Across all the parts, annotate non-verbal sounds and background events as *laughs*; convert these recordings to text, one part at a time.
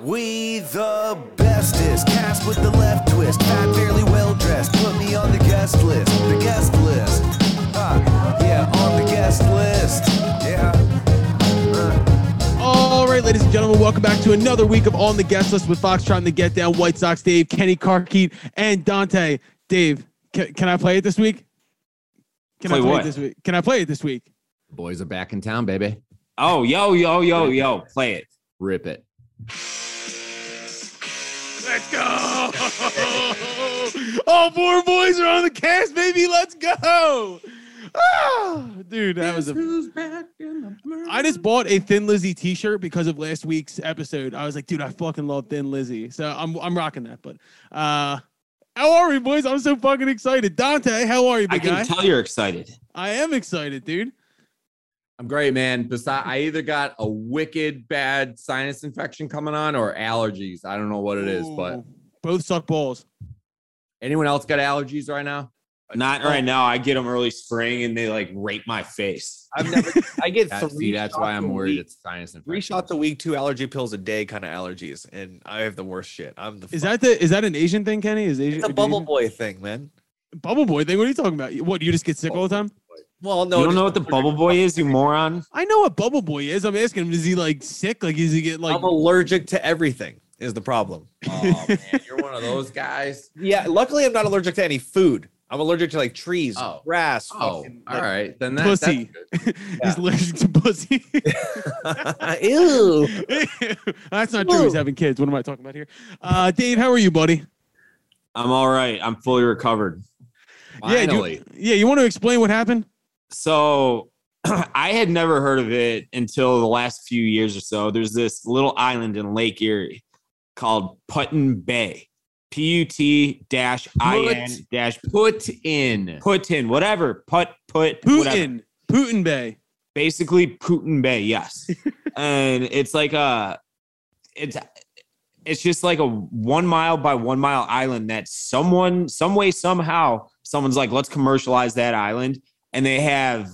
We the bestest, cast with the left twist, fat, fairly well dressed. Put me on the guest list, the guest list. Ah, yeah, on the guest list. Yeah. Uh. All right, ladies and gentlemen, welcome back to another week of On the Guest List with Fox trying to Get Down, White Sox Dave, Kenny Carkeet, and Dante. Dave, can, can I play it this week? Can Play I play what? it this week? Can I play it this week? Boys are back in town, baby. Oh, yo, yo, yo, yo, play it. Rip it. Let's go! *laughs* All four boys are on the cast, baby. Let's go! Ah, dude, that was a. I just bought a Thin Lizzy T-shirt because of last week's episode. I was like, dude, I fucking love Thin Lizzy, so I'm I'm rocking that. But uh, how are we, boys? I'm so fucking excited. Dante, how are you, I can guy? tell you're excited. I am excited, dude. I'm great, man. Besides, I either got a wicked bad sinus infection coming on or allergies. I don't know what it is, but both suck balls. anyone else got allergies right now? Not right now. I get them early spring and they like rape my face. I've never. I get *laughs* That- three. see, that's why I'm worried week- it's sinus infection. Three shots a week, two allergy pills a day, kind of allergies, and I have the worst shit. I'm the. Is fuck- that the is that an Asian thing, Kenny? Is Asian It's a bubble Asian- boy thing, man. bubble boy thing? What are you talking about? What you just get sick all the time? Well, no. you don't know what the bubble boy is, you *laughs* moron? I know what bubble boy is. I'm asking him, is he like sick? Like, is he get like? I'm allergic to everything. Is the problem? Oh man, you're one of those guys. Yeah. Luckily, I'm not allergic to any food. I'm allergic to like trees, Oh. grass. Oh, fucking, all like- right. Then that, Pussy. that's good. *laughs* He's allergic to pussy. *laughs* Ew. That's not true. He's having kids. What am I talking about here? Uh, Dave, how are you, buddy? I'm all right. I'm fully recovered. Yeah, do- Finally. Yeah, you want to explain what happened? So *clears throat* I had never heard of it until the last few years or so. There's this little island in Lake Erie called Put-in-Bay. P U T dash I N dash Put in. Putin, whatever. Put, put, whatever. Putin. Putin Bay. basically Putin Bay, yes. *laughs* and it's like a it's it's just like a one mile by one mile island that someone, some way, somehow, someone's like, let's commercialize that island. And they have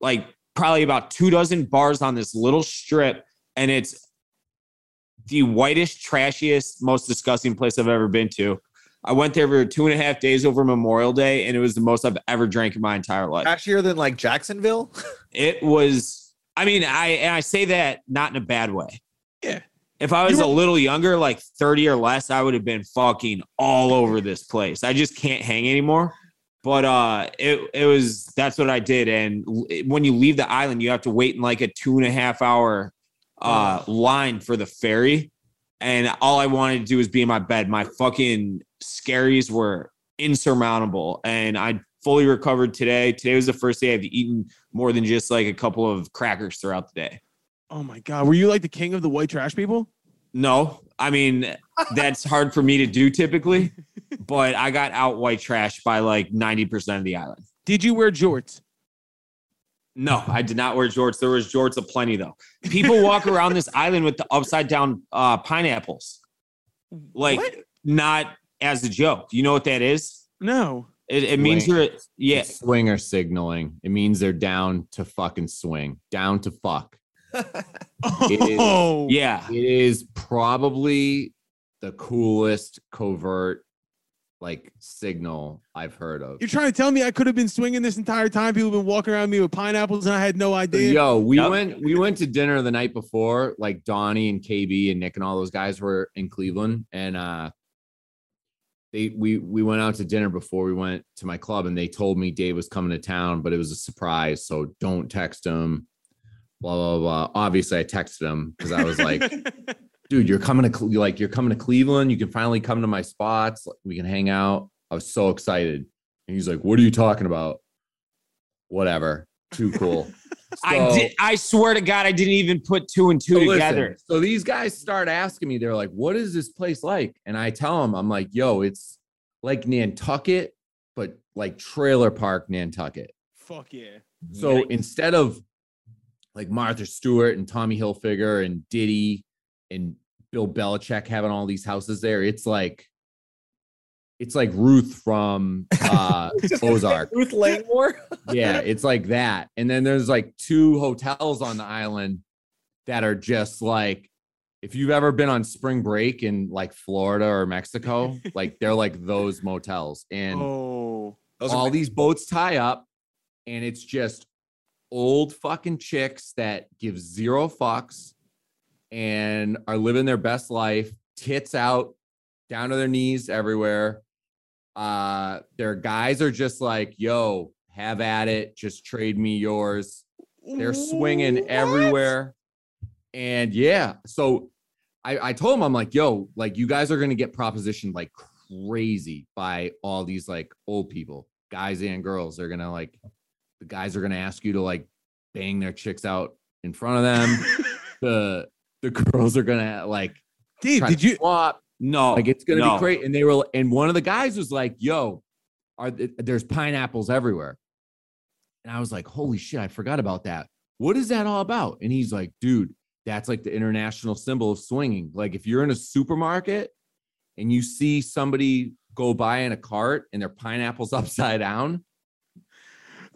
like probably about two dozen bars on this little strip, and it's the whitest, trashiest, most disgusting place I've ever been to. I went there for two and a half days over Memorial Day, and it was the most I've ever drank in my entire life Trashier than like Jacksonville. *laughs* it was i mean i and i say that not in a bad way Yeah. if i was You a little younger like 30 or less i would have been fucking all over this place i just can't hang anymore but uh it, it was that's what i did. And when you leave the island you have to wait in like a two and a half hour uh line for the ferry. And all i wanted to do was be in my bed. My fucking scaries were insurmountable. And i fully recovered today. Today was the first day i've eaten more than just like a couple of crackers throughout the day. Oh my God. Were you like the king of the white trash people? No, I mean, *laughs* that's hard for me to do typically, but I got out white trash by like 90% of the island. Did you wear jorts? No, I did not wear jorts. There was jorts aplenty though. People walk *laughs* around this island with the upside down uh, pineapples, like What? not as a joke. You know what that is? No. It, it means you're yeah. It's swinger signaling. It means they're down to fucking swing, down to fuck. *laughs* is- Oh. Yeah. It is probably the coolest covert like signal I've heard of. You're trying to tell me I could have been swinging this entire time? People have been walking around me with pineapples and I had no idea. Yo, we Yep. went we went to dinner the night before. Like Donnie and KB and Nick and all those guys were in Cleveland, and uh, they we we went out to dinner before we went to my club, and they told me Dave was coming to town, but it was a surprise, so don't text him. Blah blah blah. Obviously, I texted him because I was like, *laughs* dude, you're coming to like you're coming to Cleveland. You can finally come to my spots. We can hang out. I was so excited. And he's like, What are you talking about? Whatever. Too cool. *laughs* I did. I swear to God, I didn't even put two and two so listen, together. so these guys start asking me, they're like, What is this place like? And I tell them, I'm like, Yo, it's like Nantucket, but like trailer park Nantucket. Fuck yeah. So instead of like Martha Stewart and Tommy Hilfiger and Diddy and Bill Belichick having all these houses there, it's like it's like Ruth from uh *laughs* Ozark. Ruth Langmore. Yeah, it's like that. And then there's like two hotels on the island that are just like if you've ever been on spring break in like Florida or Mexico, like they're like those motels. And Oh, Those all these boats tie up, and it's just old fucking chicks that give zero fucks and are living their best life, tits out, down to their knees everywhere. Uh, their guys are just like, yo, have at it, just trade me yours. They're swinging What? everywhere. And yeah, so I, I told him, I'm like, yo, like you guys are gonna get propositioned like crazy by all these like old people, guys and girls. They're gonna like the guys are gonna ask you to like bang their chicks out in front of them. *laughs* the the girls are gonna like Dave, did you? swap. No, Like it's gonna no. be great. And they were, and one of the guys was like, "Yo, are th- there's pineapples everywhere?" And I was like, "Holy shit, I forgot about that. What is that all about?" And he's like, "Dude, that's like the international symbol of swinging. Like if you're in a supermarket and you see somebody go by in a cart and their pineapples *laughs* upside down,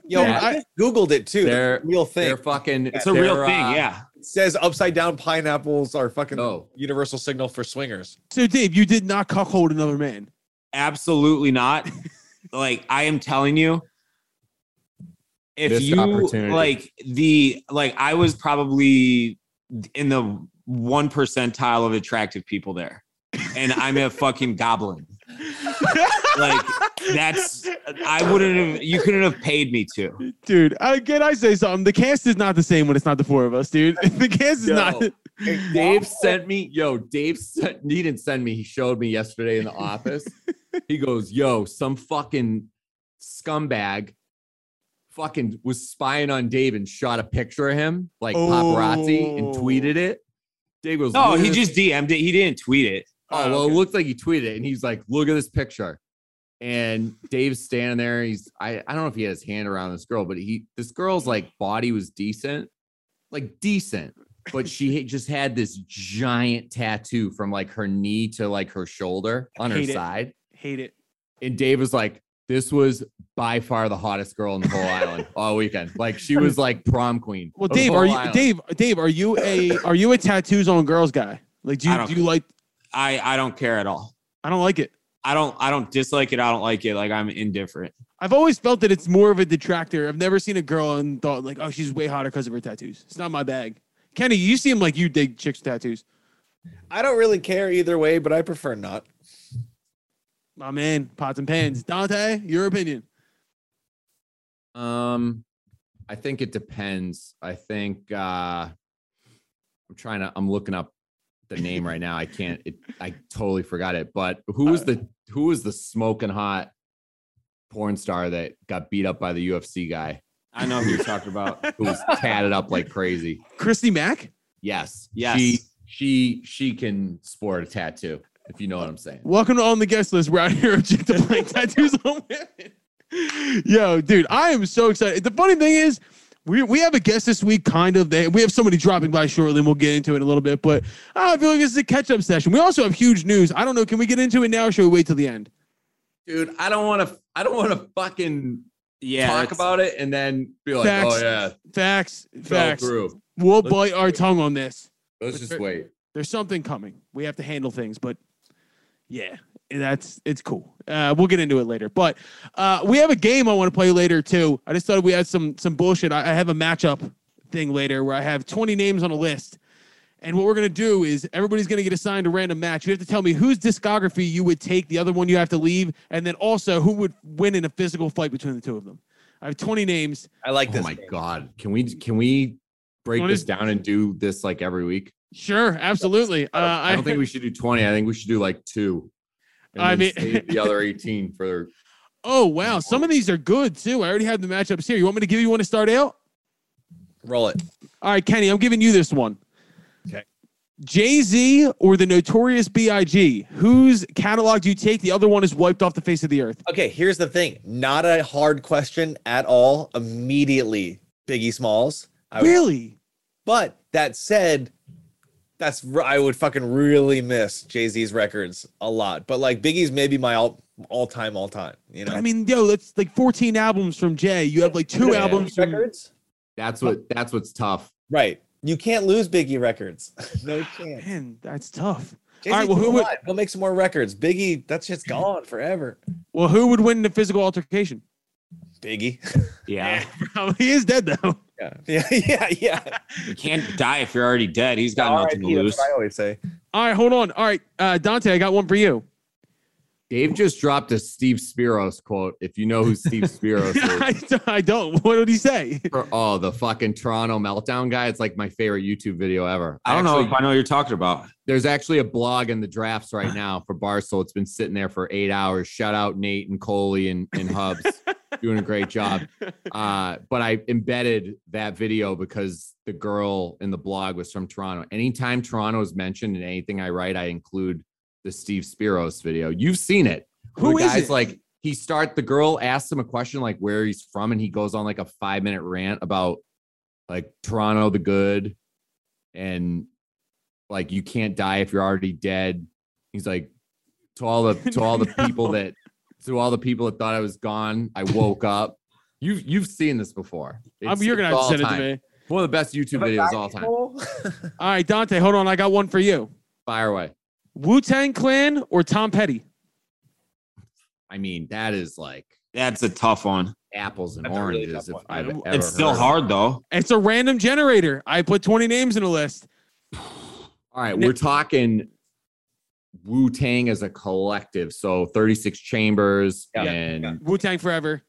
Yo, Dude, I, I- googled it too. They're- real thing. they're fucking. It's a real they're, thing. uh, Yeah. It says upside down pineapples are fucking No. universal signal for swingers. So, Dave, you did not cuckold another man. Absolutely not. *laughs* like I am telling you, if Missed you opportunity. like the like, I was probably in the one percentile of attractive people there, and I'm a fucking goblin. *laughs* Like that's I wouldn't have. You couldn't have paid me to. Dude, again, I say something. The cast is not the same when it's not the four of us, dude. *laughs* The cast is Yo. not. *laughs* Dave sent me, yo, Dave sent, he didn't send me. He showed me yesterday in the office. *laughs* he goes, yo, some fucking scumbag fucking was spying on Dave and shot a picture of him, like paparazzi, and Oh. tweeted it. Dave goes, No, he just DM'd it. He didn't tweet it. Oh, oh well, it looked like he tweeted it, and he's like, "Look at this picture." And Dave's standing there. He's I, I don't know if he had his hand around this girl, but he this girl's like body was decent, like decent, but she *laughs* just had this giant tattoo from like her knee to like her shoulder on her it. side. Hate it. And Dave was like, "This was by far the hottest girl in the whole island *laughs* all weekend. Like she was like prom queen." Well, Dave, are you island." Dave? Dave, are you a are you a tattoos on girls guy? Like, do you don't do you like? I I don't care at all. I don't like it. I don't I don't dislike it. I don't like it. Like I'm indifferent. I've always felt that it's more of a detractor. I've never seen a girl and thought like, oh, she's way hotter because of her tattoos. It's not my bag. Kenny, you seem like you dig chicks' tattoos. I don't really care either way, but I prefer not. My man, pots and pans. Dante, your opinion? Um, I think it depends. I think uh I'm trying to I'm looking up the name right now. I can't it I totally forgot it. But who was the who was the smoking hot porn star that got beat up by the UFC guy I know who you're talking about. *laughs* who was tatted up like crazy? Christy Mack. Yes. Yes. She she she can sport a tattoo, if you know what I'm saying. Welcome to on the guest list. We're out here objectifying playing tattoos on women. *laughs* Yo, dude, I am so excited. The funny thing is, we, we have a guest this week, kind of. They, we have somebody dropping by shortly, and we'll get into it in a little bit. But I feel like this is a catch up session. We also have huge news. I don't know. Can we get into it now, or should we wait till the end? Dude, I don't want to I don't want to fucking Yeah. talk about it and then be like, Facts. oh yeah, Facts, facts. through. We'll Let's- bite our tongue on this. Let's just wait. There's something coming. We have to handle things, but yeah, that's it's cool. Uh, we'll get into it later. But uh, we have a game I want to play later too. I just thought we had some some bullshit. I, I have a matchup thing later where I have 20 names on a list. And what we're gonna do is everybody's gonna get assigned a random match. You have to tell me whose discography you would take, the other one you have to leave, and then also who would win in a physical fight between the two of them. I have 20 names. I like Oh this. my game. god. Can we can we break Wanna this down and do this like every week? Sure, absolutely. Uh, I don't think we should do 20. I think we should do like two. And I then mean- save the other *laughs* 18 for Oh wow, some of these are good too. I already have the matchups here. You want me to give you one to start out? Roll it. All right, Kenny, I'm giving you this one. Okay. Jay Z or the Notorious B.I.G. Whose catalog do you take? The other one is wiped off the face of the earth. Okay, here's the thing. Not a hard question at all. Immediately, Biggie Smalls. I would- Really? But that said, that's I would fucking really miss Jay Z's records a lot. But like Biggie's maybe my all all time all time. You know, I mean, yo, that's like 14 albums from Jay. You have like two Yeah. albums from records. that's what that's what's tough. Right. You can't lose Biggie records. *laughs* no chance. Man, that's tough. Jay-Z, All right, well, who would- Go make some more records. Biggie, that's shit's gone forever. Well, who would win the physical altercation? Biggie. Yeah. Bro, *laughs* he is dead though. Yeah, *laughs* yeah, yeah, yeah. You can't die if you're already dead. He's got nothing to RIP, that's lose. what I always say. All right, hold on. All right, uh, Dante, I got one for you. Dave just dropped a Steve Spiros quote. If you know who Steve *laughs* Spiros is, I, don't- I don't. What did he say? For- oh, the fucking Toronto meltdown guy. It's like my favorite YouTube video ever. I don't know Actually, if I know what you're talking about. There's actually a blog in the drafts right now for Barstool. It's been sitting there for eight hours. Shout out Nate and Coley and, and Hubs *laughs* doing a great job. Uh, but I embedded that video because the girl in the blog was from Toronto. Anytime Toronto is mentioned in anything I write, I include the Steve Spiros video. You've seen it. Who the is guy's it? like he start the girl asks him a question like where he's from, and he goes on like a five minute rant about like Toronto the good and like you can't die if you're already dead. He's like to all the to all the *laughs* people that to all the people that thought I was gone, I woke up. You've you've seen this before. I'm, you're gonna have it's to send it to me. One of the best YouTube videos of all time. *laughs* All right, Dante, hold on. I got one for you. Fire away. Wu Tang Clan or Tom Petty? I mean, that is like That's a tough one. apples and That's a really oranges. tough if. I've It's ever It's still heard. hard though. It's a random generator. I put 20 names in a list. All right, Nick- we're talking Wu Tang as a collective. So 36 chambers, Yeah, and yeah. Wu Tang Forever.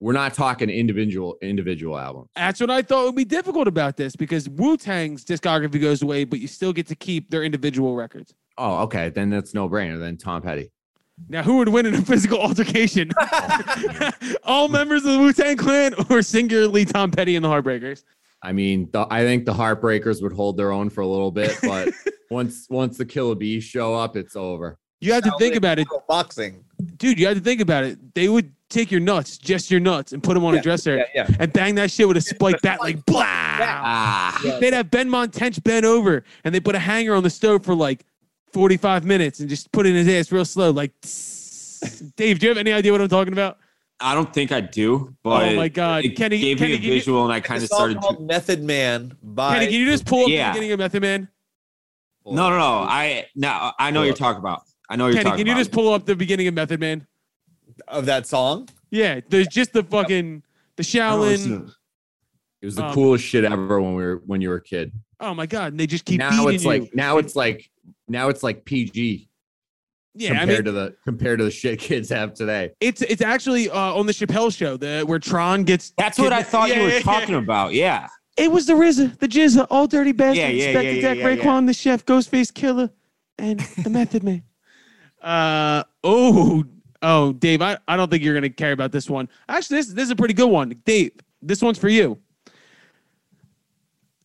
we're not talking individual individual albums. That's what I thought would be difficult about this because Wu Tang's discography goes away, but you still get to keep their individual records. Oh, okay, then that's no brainer. Then Tom Petty. Now, who would win in a physical altercation? *laughs* All members of the Wu Tang Clan or singularly Tom Petty and the Heartbreakers? I mean, the, I think the Heartbreakers would hold their own for a little bit, but *laughs* once once the Killer Bees show up, it's over. You have to think about it, Boxing. dude. You have to think about it. They would take your nuts, just your nuts, and put them on a dresser Yeah, yeah. and bang that shit with a spike bat like blah. Ah. Yeah. They'd have Benmont Tench bent over and they put a hanger on the stove for like 45 minutes and just put it in his ass real slow. Like, *laughs* Dave, do you have any idea what I'm talking about? I don't think I do, but oh my God. it Kenny, gave Kenny, me a can you, visual and I kind of started to. Method Man by Kenny, can you just pull up Yeah. the beginning of Method Man? No, no, no. I no, I know what you're talking about. I know what you're Kenny, talking can you about. just pull up the beginning of Method Man? of that song? Yeah, there's just the fucking the I Shaolin. It was the Um, coolest shit ever when we were when you were a kid. Oh my god, and they just keep now it's you. like now it's like now it's like PG yeah, I compared mean, to the compared to the shit kids have today. it's it's actually uh, on the Chappelle show, the where Tron gets. That's what I thought Yeah, you were yeah, yeah. talking about. Yeah. It was the RZA, the GZA, Ol' Dirty Bastards, Yeah, yeah, Inspector yeah, Deck, yeah, yeah, Raekwon, the chef, Ghostface Killah, and the *laughs* Method Man. Uh oh oh, Dave, I, I don't think you're gonna care about this one. Actually, this this is a pretty good one, Dave. This one's for you.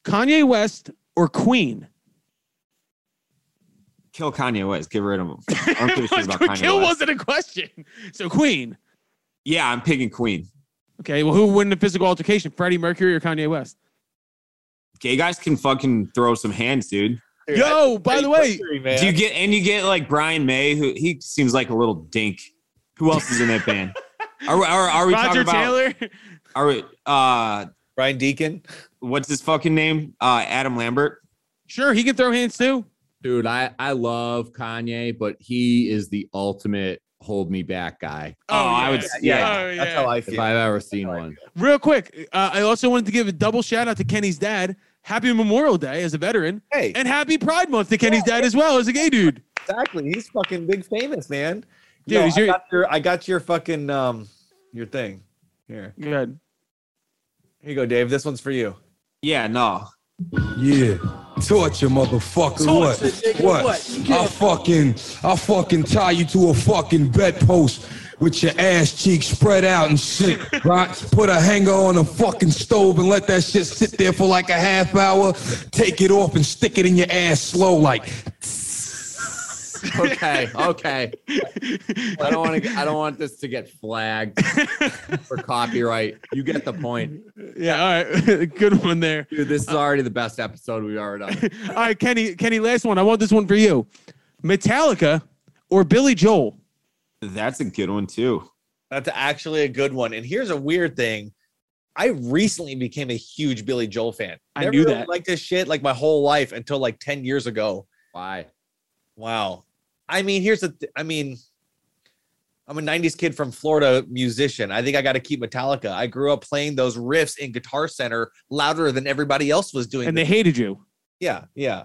Kanye West or Queen? Kill Kanye West. Get rid of him. I don't give *laughs* about Kanye Kill West. wasn't a question. So Queen. Yeah, I'm picking Queen. Okay, well, who would win the physical altercation, Freddie Mercury or Kanye West? Gay guys can fucking throw some hands, dude. Dude, Yo, by the way, Mercury. Do you get and you get like Brian May, who he seems like a little dink. Who else is in that band? *laughs* Are, we- are, are we Roger talking about? Taylor. Are we? Uh, Brian Deacon? what's his fucking name? Uh, Adam Lambert. Sure, he can throw hands too. Dude, I I love Kanye, but he is the ultimate hold me back guy. Oh, I would- Yeah, Oh, that's yeah. how I If feel. I've ever seen one. Real quick, uh, I also wanted to give a double shout out to Kenny's dad. Happy Memorial Day as a veteran, Hey, and happy Pride Month to Kenny's dad as well as a gay dude. exactly. He's fucking big famous, man. Dude, Yo, is I your- got your I got your fucking um your thing. Here. Good. Here you go, Dave. This one's for you. Yeah, no. Yeah. Torture, motherfucker. Torture, what? nigga, What? what? I'll fucking, I'll fucking tie you to a fucking bedpost with your ass cheeks spread out and shit, right? Put a hanger on a fucking stove and let that shit sit there for like a half hour. Take it off and stick it in your ass slow, like. *laughs* Okay, okay. I don't want to. I don't want this to get flagged *laughs* for copyright. You get the point, Yeah, all right. *laughs* Good one there. dude. This is already the best episode we've ever done. All right, Kenny, Kenny, last one. I want this one for you. Metallica or Billy Joel? That's a good one too. That's actually a good one. And here's a weird thing. I recently became a huge Billy Joel fan. I Never knew really that. Liked this shit like my whole life until like ten years ago. Why? Wow. I mean, here's the. Th- I mean, I'm a '90s kid from Florida, musician. I think I got to keep Metallica. I grew up playing those riffs in Guitar Center louder than everybody else was doing. And they hated you. yeah, yeah.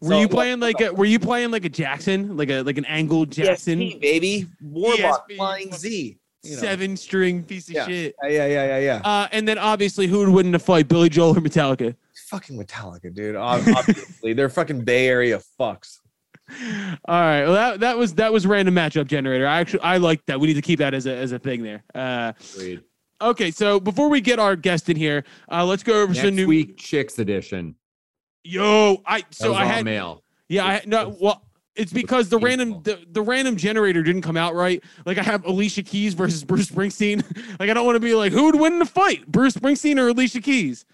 Were So, you playing like a, were you playing like a Jackson, like a like an angled Jackson, ESP, baby, Warlock, ESP, Flying Z. You know. seven string piece of Yeah. shit? Yeah, yeah, yeah, yeah, yeah. Uh, and then obviously, who would win in a fight, Billy Joel or Metallica? fucking Metallica, dude. *laughs* Obviously, they're fucking Bay Area fucks. All right, well that that was that was random matchup generator. I actually I like that. We need to keep that as a as a thing there. Uh, Agreed. okay, so before we get our guest in here, uh, let's go over Next some new. week, chicks edition. Yo, I so I had male. yeah I no well. It's because the random the, the random generator didn't come out right. Like I have Alicia Keys versus Bruce Springsteen. *laughs* like I don't want to be like who would win the fight, Bruce Springsteen or Alicia Keys?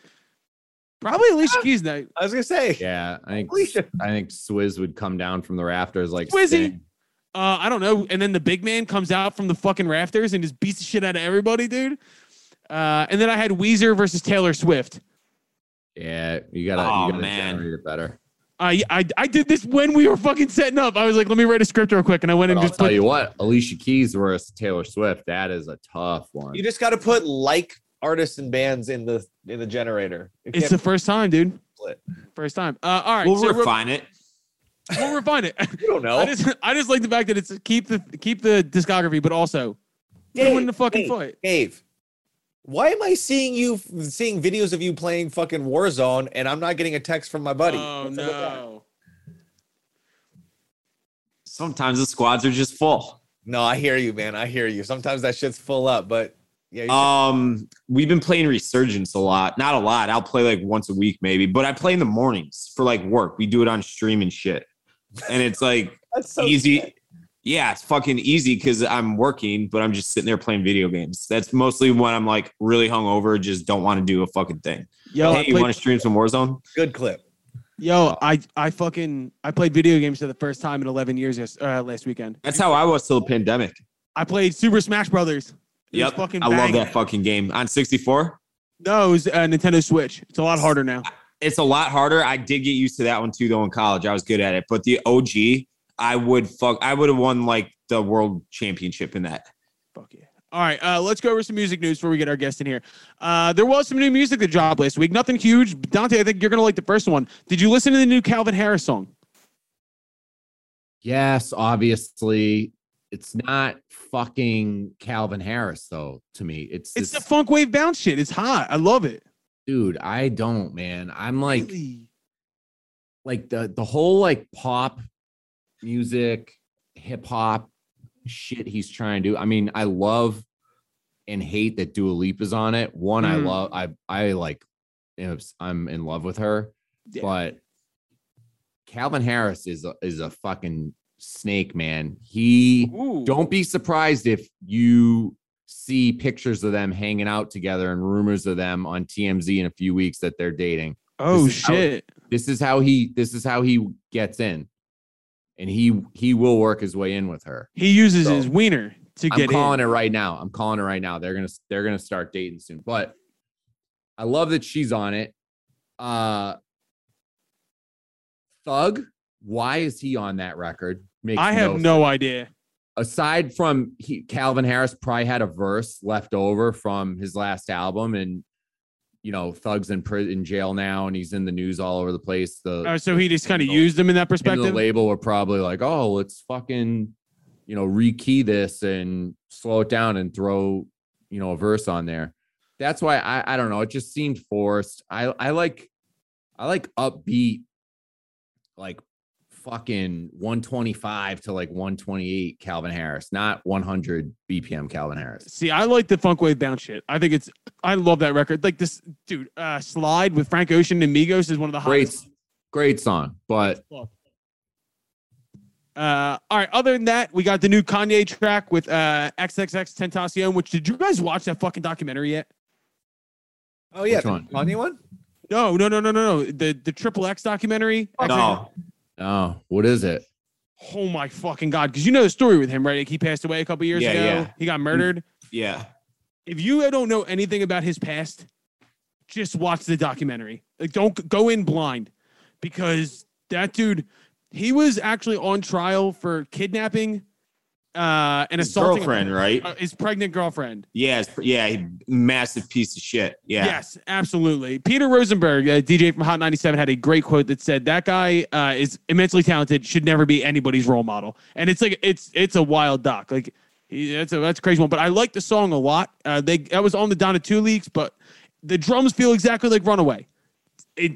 Probably Alicia Keys. Now I was gonna say, Yeah, I think Alicia. I think Swizz would come down from the rafters like Swizzy. Sting. Uh, I don't know. And then the big man comes out from the fucking rafters and just beats the shit out of everybody, dude. Uh, and then I had Weezer versus Taylor Swift. Yeah, you gotta Oh, you gotta man. generate it better. I, I I did this when we were fucking setting up. I was like, let me write a script real quick, and I went But and I'll just tell put. you what, Alicia Keys versus Taylor Swift, that is a tough one. You just got to put like artists and bands in the in the generator. It It's the first time, dude. split. First time. Uh, all right, We'll so we're- refine it. we'll refine it. *laughs* You don't know. I just I just like the fact that it's keep the keep the discography, but also who win the fucking Dave, fight. Dave, why am I seeing you seeing videos of you playing fucking Warzone and I'm not getting a text from my buddy? Oh What's up with that? no. Sometimes the squads are just full. No, I hear you, man. I hear you. Sometimes that shit's full up, but yeah, Um, we've been playing Resurgence a lot. Not a lot. I'll play like once a week maybe, but I play in the mornings for like work. We do it on stream and shit, and it's like *laughs* that's so easy. sick. Yeah, it's fucking easy because I'm working, but I'm just sitting there playing video games. That's mostly when I'm like really hungover, just don't want to do a fucking thing. Yo, I hey, you want to stream some Warzone? Good clip. Yo, I I fucking I played video games for the first time in 11 years uh, last weekend. That's how I was till the pandemic. I played Super Smash Brothers. It was Yep, fucking I love that fucking game on 64. No, it was uh, Nintendo Switch. It's a lot harder now. It's a lot harder. I did get used to that one too, though. In college, I was good at it. But the OG, I would fuck. I would have won like the world championship in that. Fuck yeah. All right, uh, let's go over some music news before we get our guest in here. Uh, there was some new music that dropped last week. Nothing huge. Dante, I think you're gonna like the first one. Did you listen to the new Calvin Harris song? Yes, obviously. It's not fucking Calvin Harris though. To me, it's It's this, the funk wave bounce shit. It's hot. I love it. dude. I don't, man. I'm like, Really? like the the whole like pop music, hip hop shit he's trying to do. I mean, I love and hate that Dua Lipa's on it. One, I Mhm. love. I I like. I'm in love with her, Yeah. but Calvin Harris is a, is a fucking snake, man. He Ooh. don't be surprised if you see pictures of them hanging out together and rumors of them on TMZ in a few weeks that they're dating. Oh this is how- shit. This is how he this is how he gets in. And he he will work his way in with her. He uses So, his wiener to get. I'm calling in. it right now. I'm calling it right now. They're gonna they're gonna start dating soon. But I love that she's on it. Uh Thug, why is he on that record? Makes I have sense. no idea. aside from he, Calvin Harris probably had a verse left over from his last album, and you know, Thug's in prison, in jail now, and he's in the news all over the place. The, Uh, so he just kind of used them in that perspective. the label were probably like, "Oh, let's fucking, you know, rekey this and slow it down and throw, you know, a verse on there." That's why I I don't know. It just seemed forced. I I like I like upbeat, like fucking 125 to like 128 Calvin Harris, not 100 BPM Calvin Harris. See, I like the funk wave bounce shit. I think it's I love that record. Like this dude, uh Slide with Frank Ocean and Migos is one of the Great, hottest. great song, but Uh all right, other than that, we got the new Kanye track with uh XXXTentacion, which did you guys watch that fucking documentary yet? Oh yeah, Which the one? Kanye one. No, no, no, no, no, no. The the triple X documentary. No, oh, what is it? Oh my fucking god! Because you know the story with him, right? Like he passed away a couple years Yeah, ago. yeah. He got murdered. yeah, if you don't know anything about his past, just watch the documentary. Like, don't go in blind because that dude, he was actually on trial for kidnapping uh, and His assaulting girlfriend, right? uh, his pregnant girlfriend. It's- yeah, massive piece of shit. Yeah. Yes, absolutely. Peter Rosenberg, a DJ from Hot 97, had a great quote that said that guy uh, is immensely talented, should never be anybody's role model. And it's like it's it's a wild doc. Like that's a that's a crazy one. But I like the song a lot. Uh, they that was on the Donda Two leaks, but the drums feel exactly like Runaway. It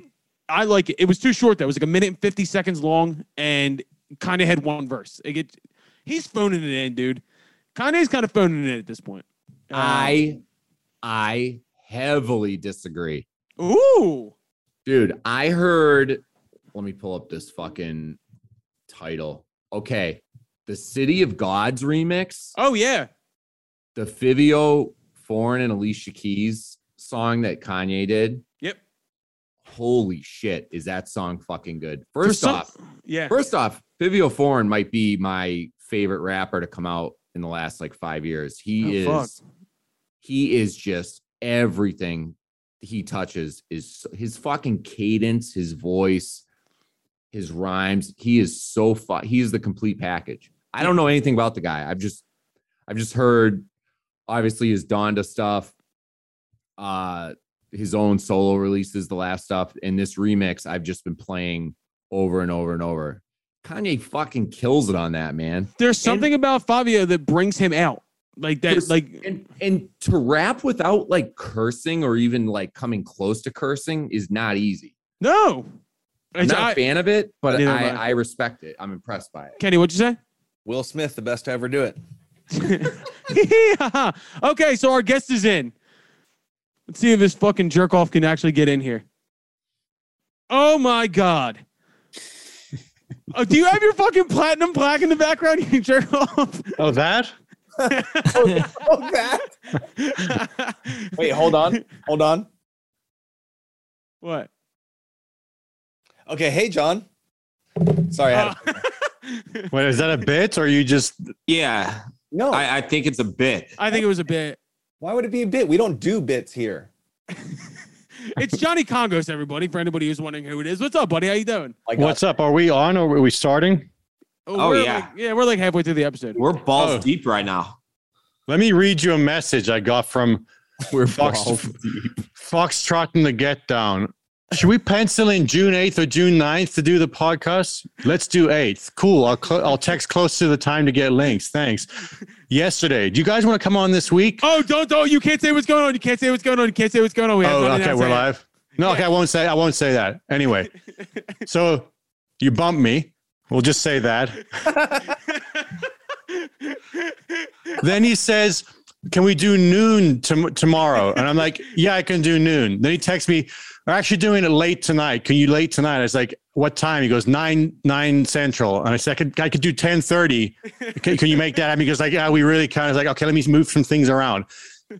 I like it. It was too short though. It was like a minute and 50 seconds long and kind of had one verse. Like it, he's phoning it in, dude. Kanye's kind of phoning it in at this point. Uh, I I heavily disagree. ooh. Dude, I heard let me pull up this fucking title. Okay. The City of Gods remix, Oh yeah. the Fivio Foreign and Alicia Keys song that Kanye did. Yep. Holy shit, is that song fucking good? First some- off, Yeah. first off, Fivio Foreign might be my favorite rapper to come out in the last like five years. He Oh, is he is just everything he touches is his fucking cadence, his voice, his rhymes. He is so fu- he is the complete package. I don't know anything about the guy. I've just I've just heard obviously his Donda stuff, uh his own solo releases, the last stuff, and this remix I've just been playing over and over and over. Kanye fucking kills it on that, man. There's something about Fivio that brings him out. Like that, like and and to rap without like cursing or even like coming close to cursing is not easy. no. I'm not a I- fan of it, but I, I. I respect it. I'm impressed by it. Kenny, what'd you say? Will Smith, the best to ever do it. *laughs* okay, so our guest is in. Let's see if this fucking jerk off can actually get in here. Oh my god. Oh, do you have your fucking platinum plaque in the background? *laughs* You jerk off. Oh, that? *laughs* Oh, that. *laughs* Wait, hold on. Hold on. what? Okay, hey, John. Sorry, I had Uh, Wait, is that a bit or you just? Yeah. no. I, I think it's a bit. I think it was a bit. why would it be a bit? We don't do bits here. It's Johnny Congos, everybody. For anybody who's wondering who it is, what's up, buddy? How you doing? Like, What's up? Are we on or are we starting? Oh, oh, we're yeah. like- yeah, we're like halfway through the episode. We're balls Oh. deep right now. Let me read you a message I got from *laughs* We're Fox, balls deep. Foxtrot and the Get Down. Should we pencil in June 8th or June 9th to do the podcast? Let's do 8th. Cool. I'll, cl- I'll text close to the time to get links. Thanks. *laughs* Yesterday. Do you guys want to come on this week? Oh, don't don't! You can't say what's going on. You can't say what's going on. You can't say what's going on. We have oh, okay, we're live. No, okay, I won't say I won't say that. Anyway, *laughs* so you bumped me. We'll just say that. *laughs* then he says, "Can we do noon tom- tomorrow?" And I'm like, "Yeah, I can do noon." Then he texts me, "We're actually doing it late tonight. Can you late tonight?" I was like, "What time?" He goes, nine nine central." And I said, "I could, I could do ten thirty. Can, can you make that?" happen?" He goes, "Like, yeah, we really kind of like, okay, let me move some things around."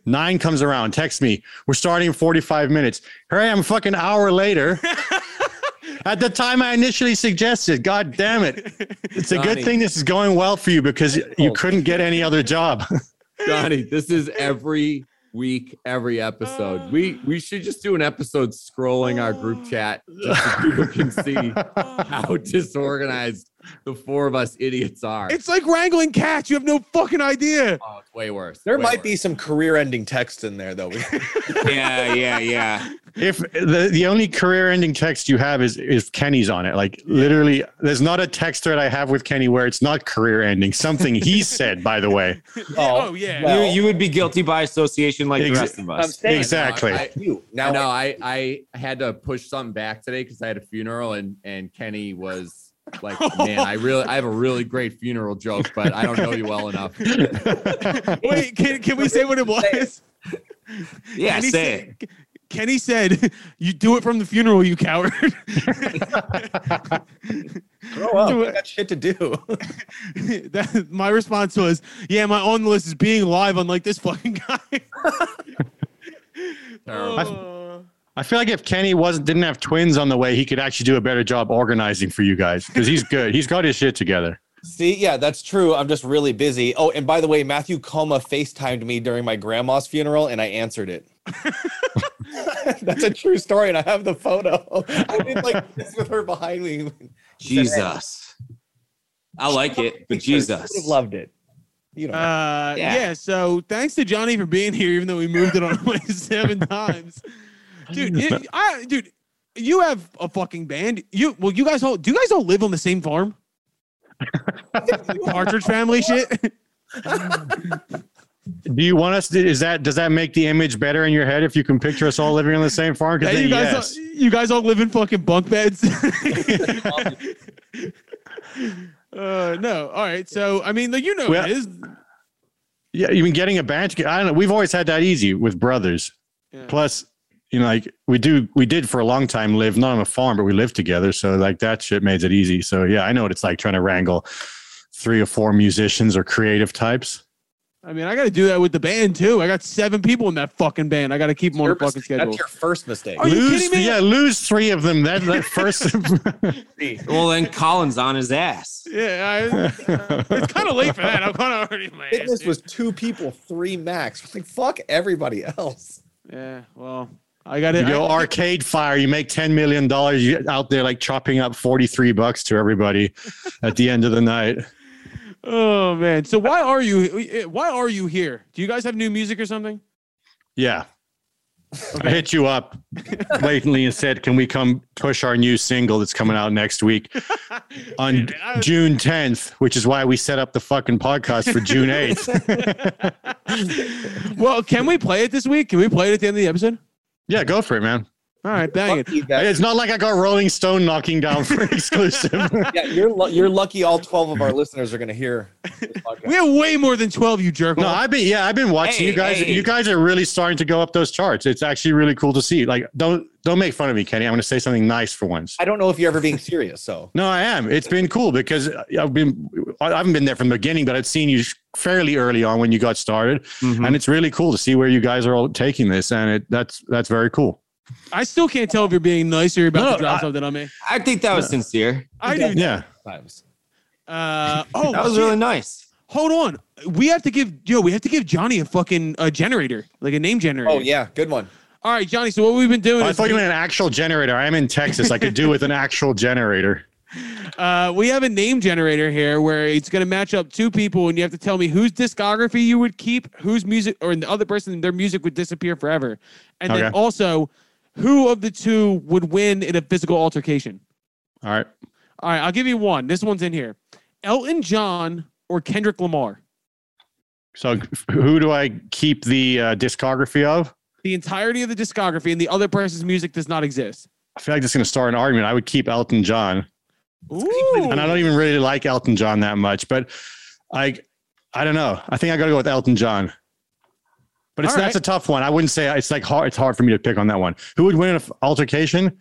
Nine comes around, text me. We're starting in 45 minutes. Here I am, a fucking hour later. *laughs* At the time I initially suggested, God damn it. It's a Johnny. good thing this is going well for you because you oh. couldn't get any other job. Johnny, this is *laughs* every week, every episode. We *sighs* we should just do an episode scrolling our group *sighs* chat just so people can see *laughs* how disorganized *laughs* the four of us idiots are. It's like wrangling cats. You have no fucking idea. oh, it's way worse. there way might worse. be some career-ending text in there, though. *laughs* Yeah, yeah, yeah. if the, the only career ending text you have is is Kenny's on it. Like literally, there's not a text thread I have with Kenny where it's not career ending. Something he *laughs* said, by the way. Oh, oh, oh, yeah. well, you you would be guilty by association like the rest of us. saying Exactly. I, you now. no, I I had to push something back today because I had a funeral and and Kenny was like, man, I really I have a really great funeral joke, but I don't know you well enough. *laughs* Wait, can, can we say what it was? Yeah, Kenny say said, it. Kenny said, "You do it from the funeral, you coward." *laughs* grow up. I got shit to do. *laughs* that, my response was, "Yeah, my on the list is being live, unlike this fucking guy." Terrible. Oh. I feel like if Kenny wasn't didn't have twins on the way, he could actually do a better job organizing for you guys because he's good. He's got his shit together. See, yeah, that's true. I'm just really busy. Oh, and by the way, Matthew Koma FaceTimed me during my grandma's funeral and I answered it. *laughs* *laughs* that's a true story, and I have the photo. I did like this with her behind me. Jesus. I like it, but Jesus. Would loved it. You know, Uh, yeah. Yeah. So thanks to Johnny for being here, even though we moved it on *laughs* like seven times, dude. it- I, dude, you have a fucking band. You well, you guys all do you guys all live on the same farm? *laughs* *laughs* Partridge family shit. Do you want us to? Is that does that make the image better in your head if you can picture us all living on the same farm? Yeah, Because you guys, yes. all, you guys all live in fucking bunk beds. *laughs* uh, no, all right. So I mean, like, you know, Well- it is. Yeah, even getting a band. I don't know. We've always had that easy with brothers. Yeah. Plus, you know, like we do, we did for a long time live not on a farm, but we lived together. So like that shit made it easy. So yeah, I know what it's like trying to wrangle three or four musicians or creative types. I mean, I got to do that with the band too. I got seven people in that fucking band. I got to keep them on your the fucking mistake. schedule. that's your first mistake. Are you lose, kidding me? yeah, lose three of them. That that first. *laughs* *laughs* Well, then Colin's on his ass. Yeah, I, uh, it's kind of late for that. I'm kind of already in my ass, Fitness dude. was two people, three max. Like fuck everybody else. Yeah, well, I got it. you go Arcade Fire. You make ten million dollars. You out there like chopping up forty three bucks to everybody at the end of the night. *laughs* Oh man. So why are you? Why are you here? Do you guys have new music or something? Yeah. I hit you up blatantly and said, "Can we come push our new single that's coming out next week *laughs* on Man, June 10th?" Which is why we set up the fucking podcast for June 8th. *laughs* well, can we play it this week? Can we play it at the end of the episode? Yeah, go for it, man. All right, bang it. That- It's not like I got Rolling Stone knocking down for *laughs* exclusive. yeah, you're lu- you're lucky. All twelve of our listeners are gonna hear. This. We have way more than twelve. You jerk. no, off. I've been yeah, I've been watching Hey, you guys. hey. You guys are really starting to go up those charts. It's actually really cool to see. Like, don't don't make fun of me, Kenny. I'm going to say something nice for once. I don't know if you're ever being serious. So No, I am. It's been cool because I've been I haven't been there from the beginning, but I've seen you fairly early on when you got started, Mhm. and it's really cool to see where you guys are all taking this, and it that's that's very cool. I still can't tell if you're being nice or you're about No, to drop I- something on me. I think that was sincere. I do. Yeah, times. Uh, *laughs* oh, That was shit. really nice. Hold on. We have to give yo. We have to give Johnny a fucking uh, generator, like a name generator. Oh yeah, good one. All right, Johnny. So what we've been doing I is thought you we- meant an actual generator. I am in Texas. I could do with an actual generator. Uh, we have a name generator here where it's going to match up two people, and you have to tell me whose discography you would keep, whose music, or the other person, their music would disappear forever, and then also who of the two would win in a physical altercation. All right. All right, I'll give you one. This one's in here: Elton John or Kendrick Lamar. So who do I keep the uh, discography of? The entirety of the discography, and the other person's music does not exist. I feel like this is going to start an argument. I would keep Elton John, Ooh. and I don't even really like Elton John that much, but I, I don't know. I think I got to go with Elton John. But it's All that's a tough one. I wouldn't say it's like hard. It's hard for me to pick on that one. Who would win an altercation?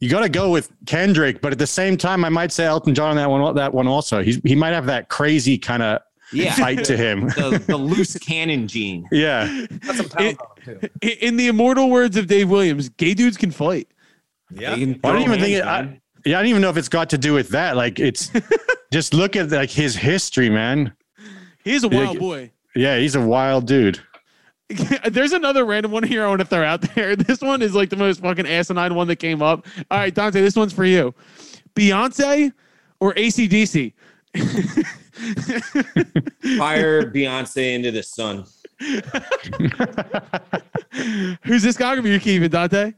You got to go with Kendrick, but at the same time, I might say Elton John on that one. That one also. He's he might have that crazy kind of Yeah. fight to him. *laughs* the, the loose cannon gene. *laughs* yeah. That's some pounds too. In- In the immortal words of Dave Williams, gay dudes can fight. Yeah. Can I throw don't even think it. I, man. Yeah, I don't even know if it's got to do with that. Like, it's *laughs* just look at like his history, man. He's a wild g- boy. Yeah, he's a wild dude. *laughs* There's another random one here I want to throw out there. *laughs* This one is like the most fucking asinine one that came up. All right, Dante, this one's for you. Beyonce or ACDC? Fire Beyonce into the sun. Who's discography you're keeping, Dante?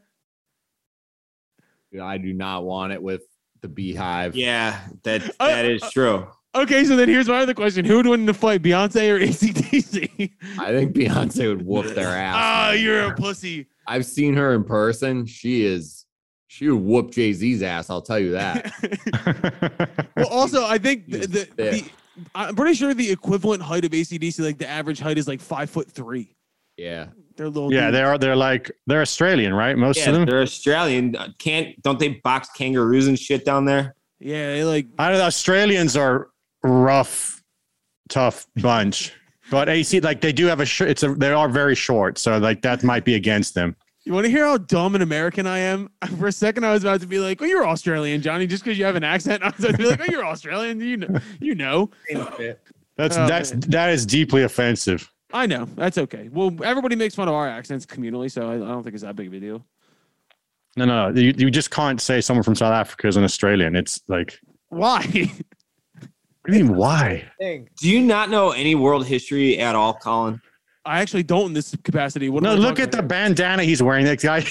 I do not want it with the beehive. Yeah, that *laughs* Uh, that is true. Okay, so then here's my other question. Who would win in the fight, Beyonce or *laughs* ACDC? I think Beyonce would whoop their *laughs* ass. Ah, man. you're a pussy. I've seen her in person. She is she would whoop Jay Z's ass. I'll tell you that. well, also, I think the, the, the I'm pretty sure the equivalent height of ACDC, like the average height, is like five foot three. Yeah. They're little. yeah, dudes. they're they're like they're Australian, right? Most Yeah, of them. they're Australian. Uh, Can't don't they box kangaroos and shit down there? Yeah, they like I don't know. Australians are rough, tough bunch. But AC, like they do have a, sh- it's a, they are very short, so like that might be against them. You want to hear how dumb an American I am? *laughs* For a second, I was about to be like, "Oh, you're Australian, Johnny," just because you have an accent. *laughs* I was about to be like, "Oh, you're Australian. You know, you know." That's Oh, that's man. that is deeply offensive. I know. That's okay. Well, everybody makes fun of our accents communally, so I, I don't think it's that big of a deal. No, no, no. You, you just can't say someone from South Africa is an Australian. It's like, Why? *laughs* what do you mean, why? Do you not know any world history at all, Colin? I actually don't in this capacity. What No, look talking at the about bandana he's wearing. That guy.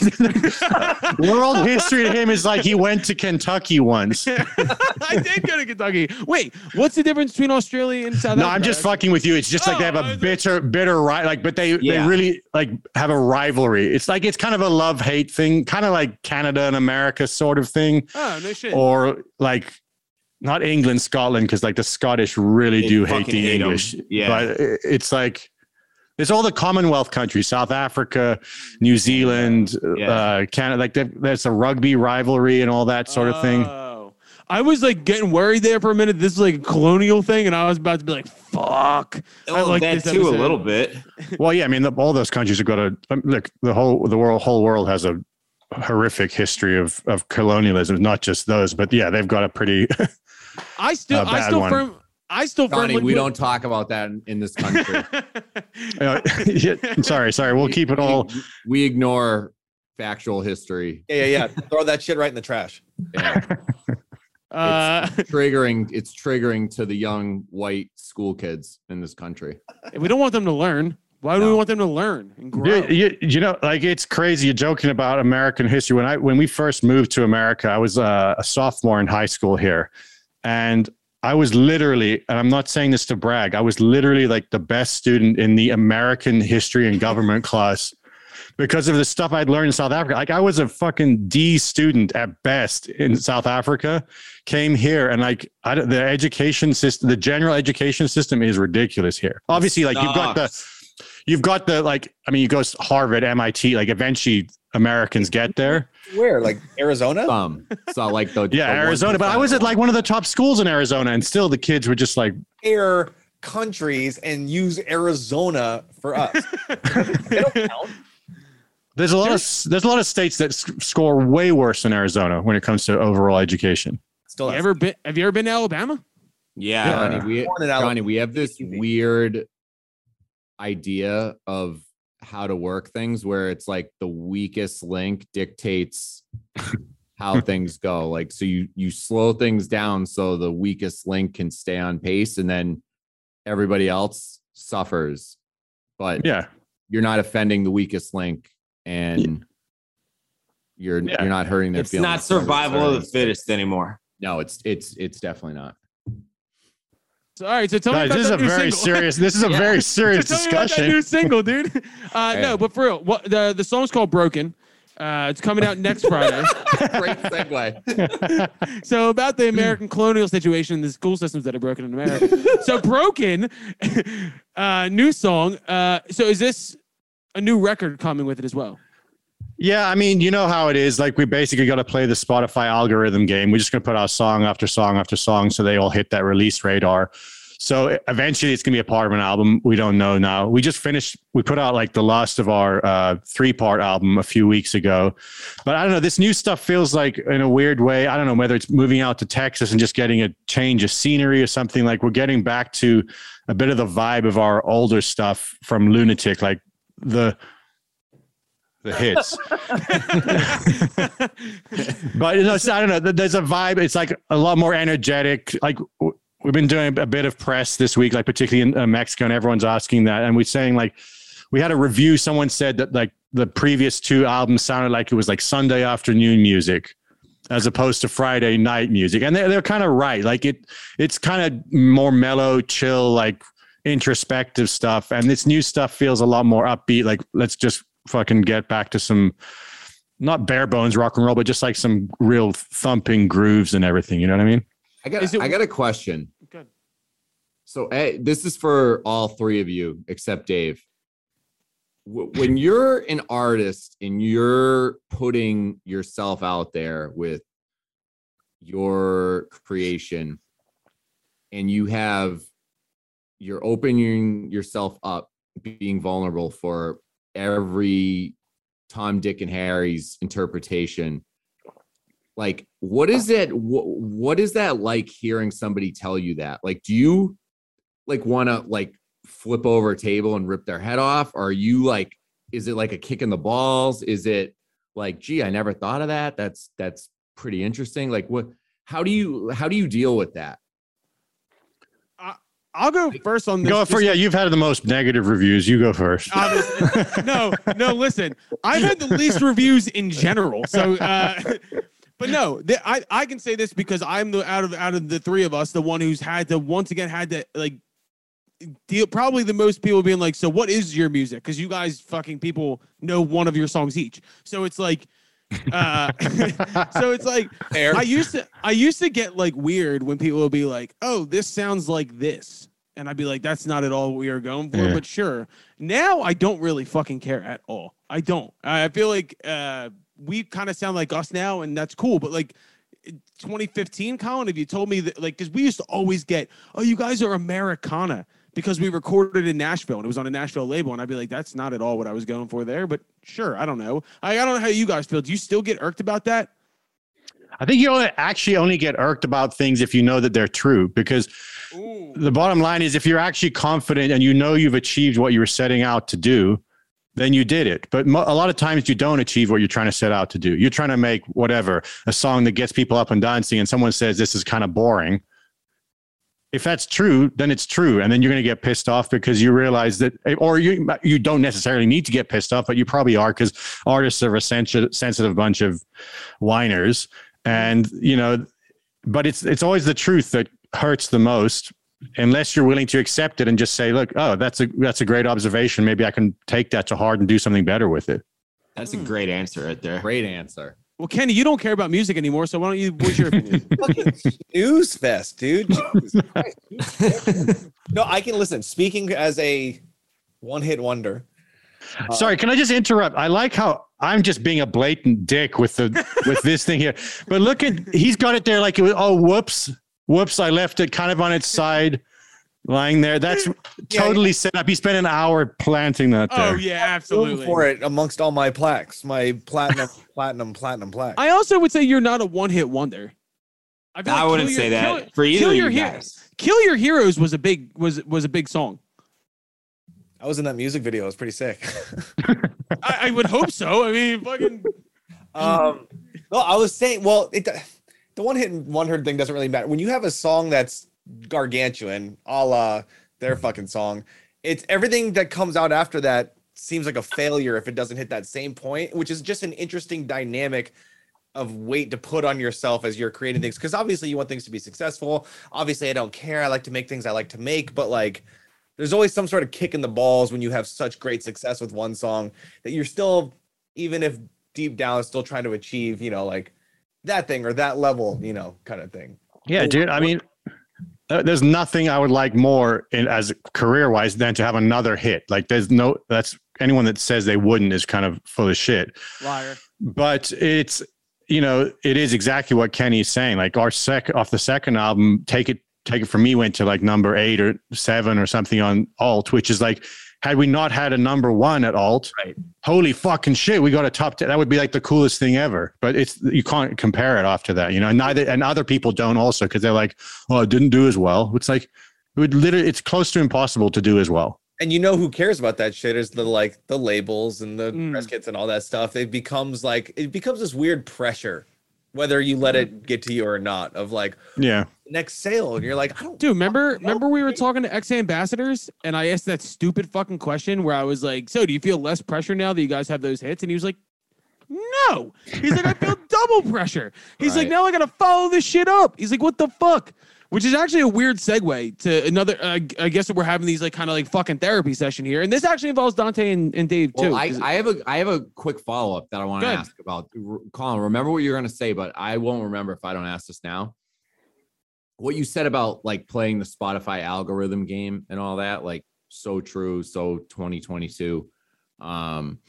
*laughs* World history to him is like he went to Kentucky once. *laughs* I did go to Kentucky. Wait, what's the difference between Australia and South No, Africa? I'm just fucking with you. It's just like they have Oh, I a was- bitter, bitter right. Like, but they Yeah. they really like have a rivalry. It's like it's kind of a love hate thing, kind of like Canada and America sort of thing, Oh no shit. or like not England, Scotland, because like the Scottish really They do hate the hate 'em. English. Yeah. but it's like. It's all the Commonwealth countries, South Africa, New Zealand, Yeah. uh, Canada. Like there- there's a rugby rivalry and all that sort of thing. Oh. I was like getting worried there for a minute. This is like a colonial thing, and I was about to be like, "Fuck." I like that this too, a little bit. *laughs* Well, yeah, I mean, the, all those countries have got a um, look. The whole the world whole world has a horrific history of of colonialism. Not just those, but yeah, they've got a pretty. *laughs* I still, A I bad still one. firm, I still Johnny, firmly we put- don't talk about that in, in this country. *laughs* uh, yeah, sorry, sorry. We'll keep it all. We, we ignore factual history. Yeah, yeah, yeah. Throw that shit right in the trash. Yeah. *laughs* Uh, triggering it's triggering to the young white school kids in this country. *laughs* we don't want them to learn. Why do we want them to learn and grow? You, you, you know, like it's crazy. You're joking about American history. When I when we first moved to America, I was uh, a sophomore in high school here, and I was literally, and I'm not saying this to brag, I was literally like the best student in the American history and government *laughs* class because of the stuff I'd learned in South Africa. Like I was a fucking D student at best in South Africa, came here and like I, the education system, the general education system is ridiculous here. Obviously, like you've got the you've got the like i mean you go to harvard mit like eventually americans get there Where? Like Arizona? Um, so like the *laughs* yeah the arizona but i was at like one of the top schools in arizona and still the kids were just like Air countries and use Arizona for us. *laughs* they don't count. there's a lot of there's a lot of states that s- score way worse than arizona when it comes to overall education Still You ever been? Have you ever been to Alabama? Yeah. Johnny, we, Born Johnny, we have this weird idea of how to work things where it's like the weakest link dictates *laughs* how things go. Like so you you slow things down so the weakest link can stay on pace and then everybody else suffers. But yeah you're not offending the weakest link and you're Yeah. you're not hurting their feelings. It's feelings. not survival of the fittest anymore. No, it's it's it's definitely not. So, all right, so tell me about this is a new very single. serious this is a *laughs* Yeah. very So serious tell me about that discussion new single, dude. *laughs* Uh, No, but for real, what the the song's called "Broken." Uh, it's coming out next Friday. *laughs* Great segue. so about the American colonial situation, the school systems that are broken in America. so broken, uh, new song. Uh, so is this a new record coming with it as well? Yeah, I mean, you know how it is. Like, we basically got to play the Spotify algorithm game. We're just going to put out song after song after song so they all hit that release radar. So eventually it's going to be a part of an album. We don't know now. We just finished, we put out like the last of our uh, three part album a few weeks ago. But I don't know, this new stuff feels like in a weird way. I don't know whether it's moving out to Texas and just getting a change of scenery or something. Like, we're getting back to a bit of the vibe of our older stuff from Lunatic, like the. The hits. *laughs* *laughs* but you know, so I don't know. There's a vibe. It's like a lot more energetic. Like we've been doing a bit of press this week, like particularly in uh, Mexico, and everyone's asking that. And we're saying like we had a review. Someone said that like the previous two albums sounded like it was like Sunday afternoon music, as opposed to Friday night music. And they're they're kind of right. Like it, it's kind of more mellow, chill, like introspective stuff. And this new stuff feels a lot more upbeat. Like let's just fucking get back to some not bare bones rock and roll, but just like some real thumping grooves and everything. You know what I mean? I got it- I got a question. Good. So eh, this is for all three of you except Dave. When *laughs* you're an artist and you're putting yourself out there with your creation and you have you're opening yourself up being vulnerable for every Tom, Dick, and Harry's interpretation. Like, what is it? What, what is that like hearing somebody tell you that? Like, do you like want to like flip over a table and rip their head off? Or are you like, is it like a kick in the balls? Is it like, gee, I never thought of that. That's that's pretty interesting. Like, what? How do you how do you deal with that? I'll go first on this. Go for this- yeah. You've had the most negative reviews. You go first. *laughs* No, no. Listen, I've had the least reviews in general. So, uh, *laughs* but no, th- I I can say this because I'm the out of out of the three of us, the one who's had to once again had to like deal probably the most people being like, so what is your music? Because you guys fucking people know one of your songs each. So it's like. Uh *laughs* so it's like Fair. I used to I used to get like weird when people would be like, "Oh, this sounds like this." And I'd be like, "That's not at all what we are going for." Yeah. But sure. Now I don't really fucking care at all. I don't. I feel like uh we kind of sound like us now and that's cool, but like 2015 Colin, if you told me that like cuz we used to always get, "Oh, you guys are Americana." Because we recorded in Nashville and it was on a Nashville label, and I'd be like, "That's not at all what I was going for there." But sure, I don't know. I, I don't know how you guys feel. Do you still get irked about that? I think you only, actually only get irked about things if you know that they're true. Because the bottom line is, if you're actually confident and you know you've achieved what you were setting out to do, then you did it. But mo- a lot of times you don't achieve what you're trying to set out to do. You're trying to make whatever a song that gets people up and dancing, and someone says this is kind of boring. If that's true, then it's true, and then you're going to get pissed off because you realize that, eh, or you you don't necessarily need to get pissed off, but you probably are because artists are a sensitive, sensitive bunch of whiners, and you know, but it's it's always the truth that hurts the most unless you're willing to accept it and just say look oh that's a that's a great observation maybe i can take that to heart and do something better with it That's a great answer right there. Great answer. Well, Kenny, you don't care about music anymore, so why don't you? What's your opinion? *laughs* fucking snooze fest, dude. No, I can listen. Speaking as a one-hit wonder, uh, sorry can i just interrupt i like how i'm just being a blatant dick with the with this thing here but look at he's got it there like it was, oh whoops whoops i left it kind of on its side lying there that's totally set up he spent an hour planting that there oh yeah, room absolutely. for it amongst all my plaques, my platinum, *laughs* platinum, platinum plaque. I also would say you're not a one-hit wonder. I, feel I like wouldn't Kill say that Kill- for either Kill of Your you Hero- guys. Kill Your Heroes was a big was was a big song. I was in that music video. It was pretty sick. *laughs* I, I would hope so. I mean, fucking. *laughs* um, no, I was saying, well, it the one hit wonder thing doesn't really matter. When you have a song that's gargantuan, a la their hmm. fucking song, it's everything that comes out after that seems like a failure if it doesn't hit that same point, which is just an interesting dynamic of weight to put on yourself as you're creating things. Because obviously you want things to be successful. Obviously, I don't care. I like to make things I like to make, but like there's always some sort of kick in the balls when you have such great success with one song that you're still, even if deep down, still trying to achieve, you know, like that thing or that level, you know, kind of thing. Yeah, dude. I mean, Uh, there's nothing I would like more in, as career wise than to have another hit. Like, there's no, that's anyone that says they wouldn't is kind of full of shit. Liar. But it's, you know, it is exactly what Kenny's saying. Like, our sec off the second album, Take It, Take It From Me went to like number eight or seven or something on alt, which is like, had we not had a number one at alt, Right. holy fucking shit, we got a top 10. That would be like the coolest thing ever. But it's, you can't compare it after that, you know, and neither, and other people don't also because they're like, oh, it didn't do as well. It's like, it would literally, it's close to impossible to do as well. And you know who cares about that shit is the like the labels and the Mm. press kits and all that stuff. It becomes like it becomes this weird pressure, whether you let it mm. get to you or not, of like Yeah. next sale. And you're like, I don't Dude, remember remember we were talking to X Ambassadors and I asked that stupid fucking question where I was like, "So, do you feel less pressure now that you guys have those hits?" And he was like, "No." He's like, "I feel *laughs* double pressure." He's like, "Now I got to follow this shit up." He's like, "What the fuck?" Which is actually a weird segue to another. Uh, I guess that we're having these like kind of like fucking therapy session here, and this actually involves Dante and, and Dave too. Well, I, I have a I have a quick follow up that I want to ask about. R- Colin, remember what you're going to say, but I won't remember if I don't ask this now. What you said about like playing the Spotify algorithm game and all that, like so true, so 2022. Um,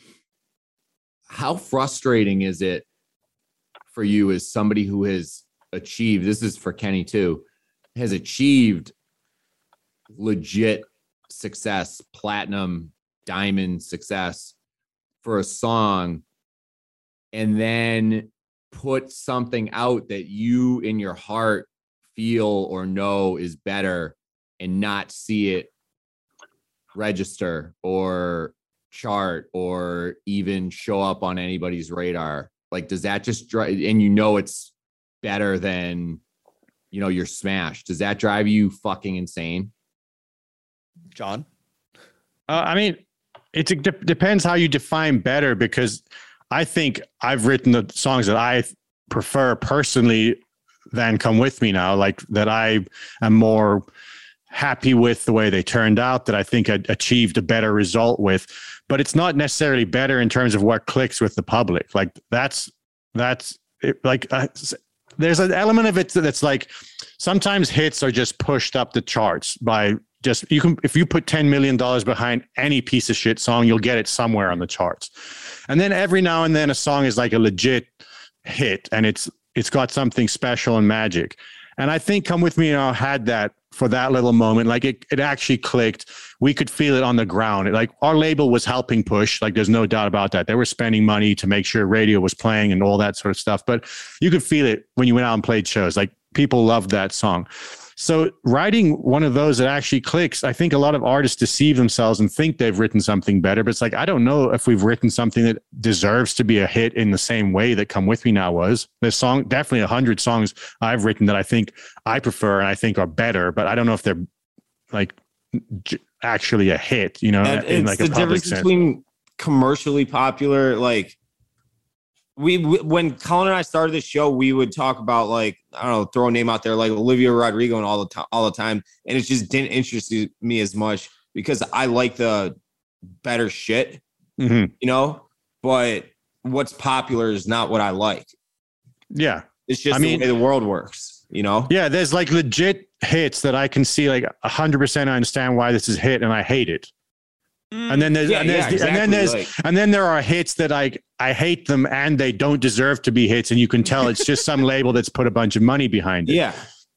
how frustrating is it for you as somebody who has achieved? This is for Kenny too, has achieved legit success, platinum, diamond success for a song and then put something out that you in your heart feel or know is better and not see it register or chart or even show up on anybody's radar. Like does that just drive and you know it's better than you know you're smashed. does that drive you fucking insane John. Uh, I mean, it de- depends how you define better because I think I've written the songs that I prefer personally than Come With Me now, like that I am more happy with the way they turned out, that I think I achieved a better result with. But it's not necessarily better in terms of what clicks with the public. Like that's, that's it, like, uh, s- there's an element of it that's like sometimes hits are just pushed up the charts by just you can if you put 10 million dollars behind any piece of shit song you'll get it somewhere on the charts. And then every now and then a song is like a legit hit and it's it's got something special and magic. And i think come with me now had that for that little moment like it, it actually clicked. We could feel it on the ground. Like our label was helping push like there's no doubt about that. They were spending money to make sure radio was playing and all that sort of stuff but you could feel it when you went out and played shows. Like people loved that song so writing one of those that actually clicks, I think a lot of artists deceive themselves and think they've written something better. But it's like I don't know if we've written something that deserves to be a hit in the same way that "Come With Me" now was. This song, definitely a hundred songs I've written that I think I prefer and I think are better, but I don't know if they're like actually a hit. You know, And in it's like the a public difference sense. between commercially popular, like we, when Colin and I started the show, we would talk about like I don't know, throw a name out there like Olivia Rodrigo and all the time, all the time, and it just didn't interest me as much because I like the better shit, Mhm. you know. But what's popular is not what I like. Yeah. It's just I mean- the way the world works, you know. Yeah, there's like legit hits that I can see like hundred percent. I understand why this is hit, and I hate it. And then there's Yeah, and, there's yeah, and then there's like- and then there are hits that I I hate them and they don't deserve to be hits, and you can tell it's just some *laughs* label that's put a bunch of money behind it. Yeah,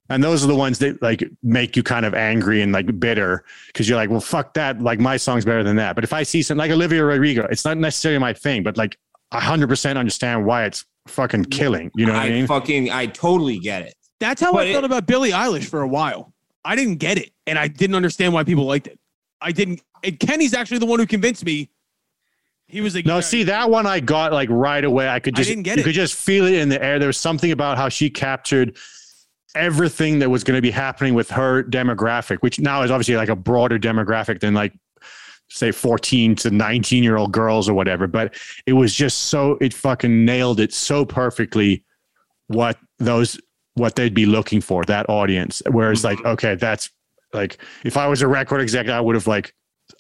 And those are the ones that like make you kind of angry and like bitter because you're like, well, fuck that. Like my song's better than that. But if I see something like Olivia Rodrigo, it's not necessarily my thing, but like hundred percent understand why it's fucking killing. You know what I, I mean? fucking I totally get it. That's how But I it- felt about Billie Eilish for a while. I didn't get it, and I didn't understand why people liked it. I didn't. And Kenny's actually the one who convinced me. He was like, No, see that one I got like right away. I could I just didn't get you it. could just feel it in the air. There was something about how she captured everything that was going to be happening with her demographic, which now is obviously like a broader demographic than like say 14 to 19 year old girls or whatever. But it was just so it fucking nailed it so perfectly what those what they'd be looking for, that audience. Whereas like, Mm-hmm. okay, that's like if I was a record exec, I would have like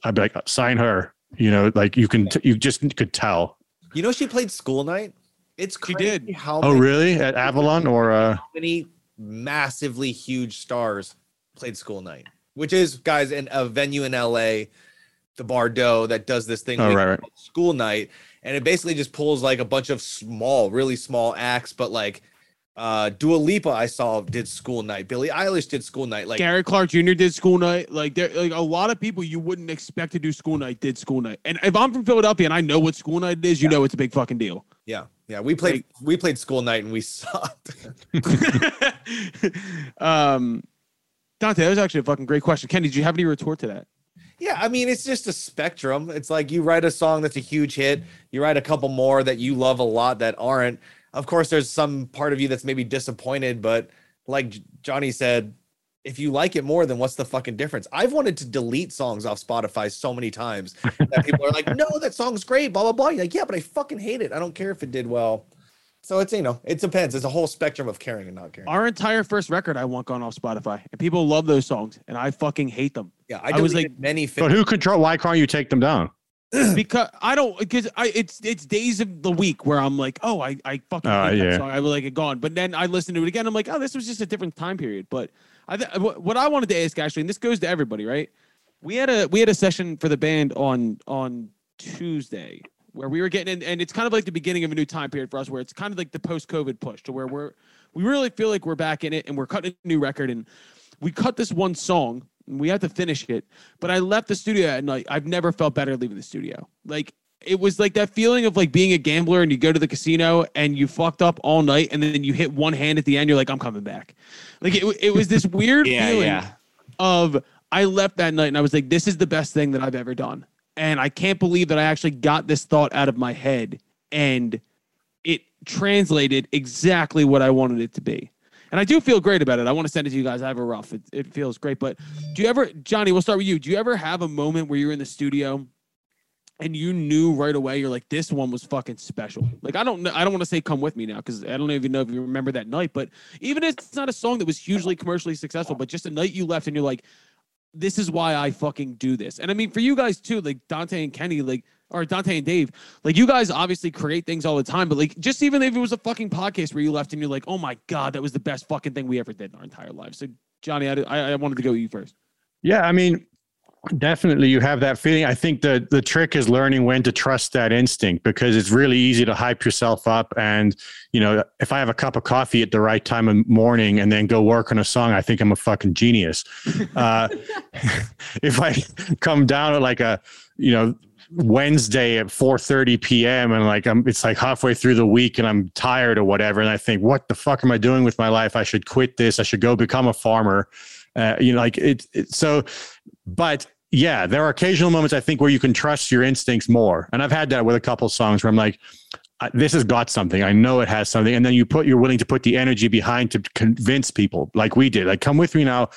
I'd be like, sign her. You know, like you can, t- you just could tell. You know she played School Night. It's She crazy did. how Oh, many, really? At Avalon or uh? how many massively huge stars played School Night, which is guys in a venue in LA, the Bardot that does this thing Oh, right, right. School Night, and it basically just pulls like a bunch of small, really small acts, but like uh Dua Lipa I saw did School Night, Billie Eilish did School Night, like Gary Clark Jr. did school night. Like there, like a lot of people you wouldn't expect to do school night did school night. And if I'm from Philadelphia and I know what school night is, you know it's a big fucking deal. yeah, yeah. We played we played School Night and we sucked. *laughs* um, Dante, that was actually a fucking great question. Kenny, did you have any retort to that? Yeah, I mean, it's just a spectrum. It's like you write a song that's a huge hit, you write a couple more that you love a lot that aren't. Of course, there's some part of you that's maybe disappointed, but like Johnny said, if you like it more, then what's the fucking difference? I've wanted to delete songs off Spotify so many times *laughs* that people are like, no, that song's great, blah, blah, blah. You're like, yeah, but I fucking hate it. I don't care if it did well. So it's, you know, it depends. It's a whole spectrum of caring and not caring. Our entire first record I want gone off Spotify, and people love those songs, and I fucking hate them Yeah, I, I was like- many. But who control? Why can't you take them down? *clears throat* because I don't because I it's it's days of the week where I'm like, oh, I I fucking Oh, hate that yeah. song. I would like it gone, but then I listen to it again. I'm like, oh, this was just a different time period. But I th- what what I wanted to ask actually, and this goes to everybody, right? We had a we had a session for the band on on Tuesday where we were getting in, and it's kind of like the beginning of a new time period for us, where it's kind of like the post COVID push to where we're we really feel like we're back in it, and we're cutting a new record, and we cut this one song. And we have to finish it, but I left the studio at night. I've never felt better leaving the studio. Like it was like that feeling of like being a gambler and you go to the casino and you fucked up all night and then you hit one hand at the end. You're like, I'm coming back. Like it, it was this weird *laughs* Yeah, feeling yeah. of I left that night and I was like, this is the best thing that I've ever done. And I can't believe that I actually got this thought out of my head and it translated exactly what I wanted it to be. And I do feel great about it. I want to send it to you guys. I have a rough. It, it feels great. But do you ever, Johnny, we'll start with you. Do you ever have a moment where you're in the studio and you knew right away you're like, this one was fucking special? Like, I don't know. I don't want to say come with me now because I don't even know if you remember that night. But even if it's not a song that was hugely commercially successful, but just a night you left and you're like, this is why I fucking do this. And I mean, for you guys too, like Dante and Kenny, like, or Dante and Dave, like you guys obviously create things all the time, but like just even if it was a fucking podcast where you left and you're like, oh my God, that was the best fucking thing we ever did in our entire lives. So, Johnny, I, I, I wanted to go with you first. Yeah, I mean, definitely you have that feeling. I think the the trick is learning when to trust that instinct because it's really easy to hype yourself up. And you know, if I have a cup of coffee at the right time of morning and then go work on a song, I think I'm a fucking genius. Uh, *laughs* if I come down at like a you know Wednesday at 4:30 p.m. and like I'm it's like halfway through the week and I'm tired or whatever and I think what the fuck am I doing with my life? I should quit this. I should go become a farmer. Uh, you know like it, it so but yeah, there are occasional moments I think where you can trust your instincts more. And I've had that with a couple songs where I'm like this has got something. I know it has something. And then you put, you're willing to put the energy behind to convince people like we did. Like, come with me now.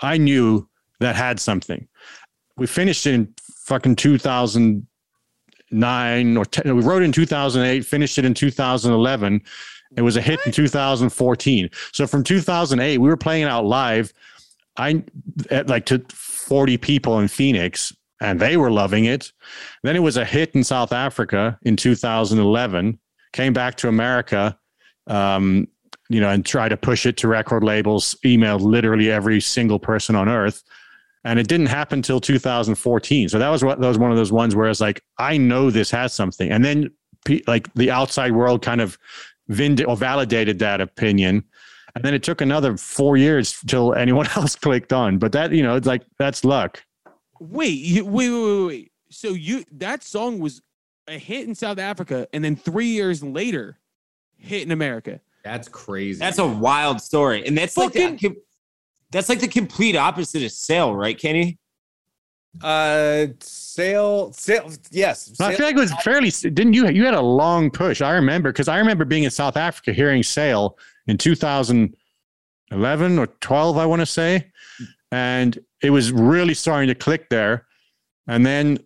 I knew that had something. We finished in fucking 2009 or 10, we wrote in 2008, finished it in 2011. It was a hit in 2014. So from 2008, we were playing it out live. I at like to 40 people in Phoenix and they were loving it. Then it was a hit in South Africa in 2011. Came back to America, um, you know, and tried to push it to record labels. Emailed literally every single person on earth, and it didn't happen until 2014. So that was what that was one of those ones where it's like, I know this has something, and then like the outside world kind of vind- or validated that opinion. And then it took another four years till anyone *laughs* else clicked on. But that, you know, it's like that's luck. Wait, you, wait, wait, wait, wait. So you that song was a hit in South Africa, and then three years later, hit in America. That's crazy. That's a wild story, and that's like Fucking- the, that's like the complete opposite of Sail, right, Kenny? Uh, Sail, Sail. Yes, No, I feel like it was fairly. Didn't you? You had a long push. I remember because I remember being in South Africa hearing Sail in 2011 or 12, I want to say, and it was really starting to click there. And then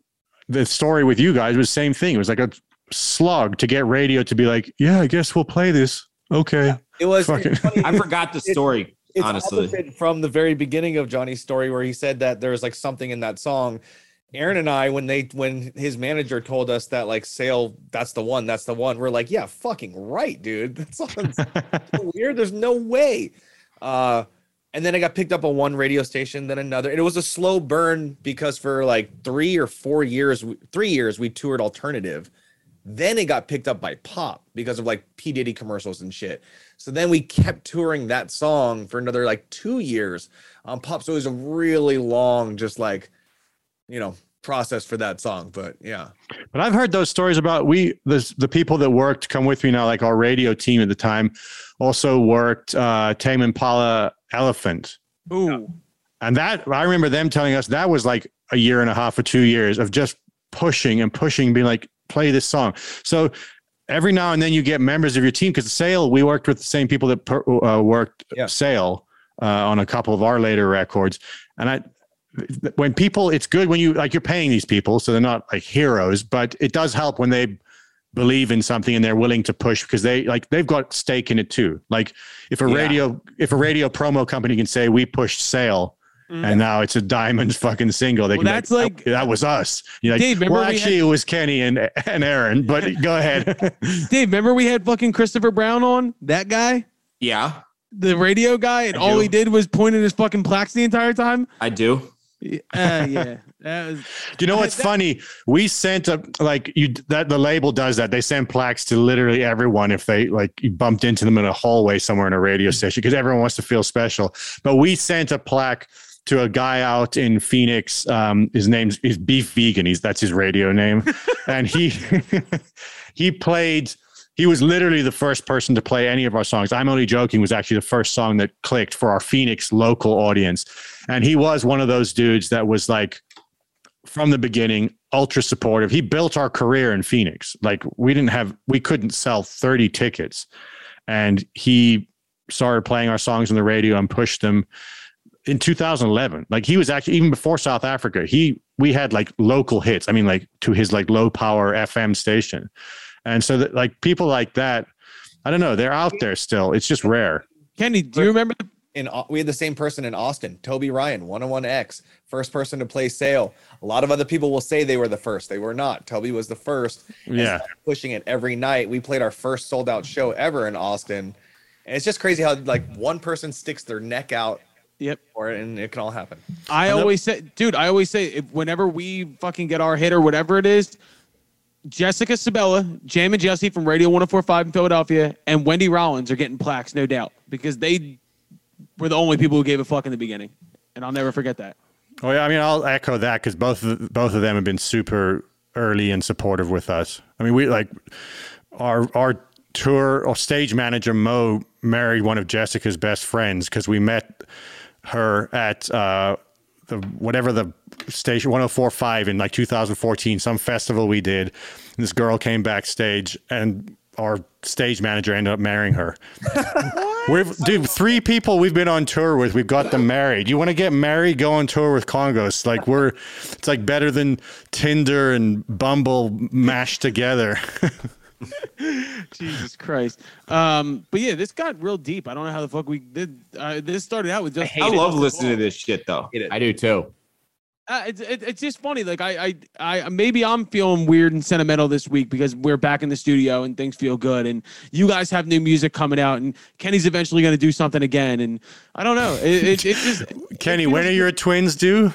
the story with you guys was the same thing. It was like a slog to get radio to be like, "Yeah, I guess we'll play this." Okay. it was. Fucking- it's funny, I forgot the story. It's honestly. from the very beginning of Johnny's story where he said that there was like something in that song. Aaron and I, when they when his manager told us that like Sail, that's the one, that's the one, we're like, yeah, fucking right, dude. *laughs* That sounds so *laughs* weird. There's no way. Uh and then it got picked up on one radio station, then another. And it was a slow burn because for like three or four years, three years, we toured alternative. Then it got picked up by pop because of like P. Diddy commercials and shit. So then we kept touring that song for another like two years on pop. So it was a really long, just like, you know, process for that song. But yeah. But I've heard those stories about we the the people that worked come with me now, like our radio team at the time, also worked uh, Tame Impala Elephant, Ooh, and that I remember them telling us that was like a year and a half or two years of just pushing and pushing, being like, play this song. So every now and then you get members of your team because Sail, we worked with the same people that per, uh, worked Yeah. Sail uh, on a couple of our later records, and I when people it's good when you like you're paying these people so they're not like heroes but it does help when they believe in something and they're willing to push because they like they've got stake in it too like if a Yeah. radio if a radio promo company can say we pushed Sail and now it's a diamond fucking single they Mm-hmm. Well, can that's be like- that was us you know Dave, remember well we actually had- it was kenny and and aaron but *laughs* go ahead *laughs* Dave, remember we had fucking Christopher Brown on that guy, Yeah, the radio guy, and I all do. he did was point at his fucking plaques the entire time. I do. Yeah, uh, yeah. *laughs* Was, Do you know what's That- funny? We sent a like you that the label does that. They send plaques to literally everyone if they like you bumped into them in a hallway somewhere in a radio station because everyone wants to feel special. But we sent a plaque to a guy out in Phoenix. Um, his name's is Beef Vegan. He's that's his radio name, *laughs* and he *laughs* he played. He was literally the first person to play any of our songs. I'm only joking. Was actually the first song that clicked for our Phoenix local audience, and he was one of those dudes that was like from the beginning ultra supportive. He built our career in Phoenix. Like we didn't have, we couldn't sell 30 tickets, and he started playing our songs on the radio and pushed them in 2011 like he was actually even before south africa he we had like local hits i mean like to his like low power fm station and so that like people like that i don't know they're out there still it's just rare Kenny, do you remember? in we had the same person in Austin, Toby Ryan, 101X, first person to play Sail. A lot of other people will say they were the first. They were not. Toby was the first. Yeah. pushing it every night. We played our first sold out show ever in Austin. And it's just crazy how like one person sticks their neck out Yep. for it and it can all happen. I always say, dude, I always say, if, whenever we fucking get our hit or whatever it is, Jessica Sabella, Jam and Jesse from Radio 1045 in Philadelphia, and Wendy Rollins are getting plaques, no doubt, because they were the only people who gave a fuck in the beginning. And I'll never forget that. oh yeah i mean i'll echo that because both of, both of them have been super early and supportive with us i mean we like our our tour or stage manager mo married one of jessica's best friends because we met her at uh the whatever the station 1045 in like 2014 some festival we did. This girl came backstage and our stage manager ended up marrying her. We've dude three people we've been on tour with we've got them married. You want to get married go on tour with Kongos. Like we're it's like better than tinder and bumble mashed together *laughs* *laughs* Jesus Christ. Um, but yeah, this got real deep. I don't know how the fuck we did. Uh, this started out with just. I love listening to this shit though. Hate. I do too. Uh, it's it, it's just funny. Like I, I I maybe I'm feeling weird and sentimental this week because we're back in the studio and things feel good. And you guys have new music coming out, and Kenny's eventually going to do something again. And I don't know. It, it, it just *laughs* kenny when are your twins due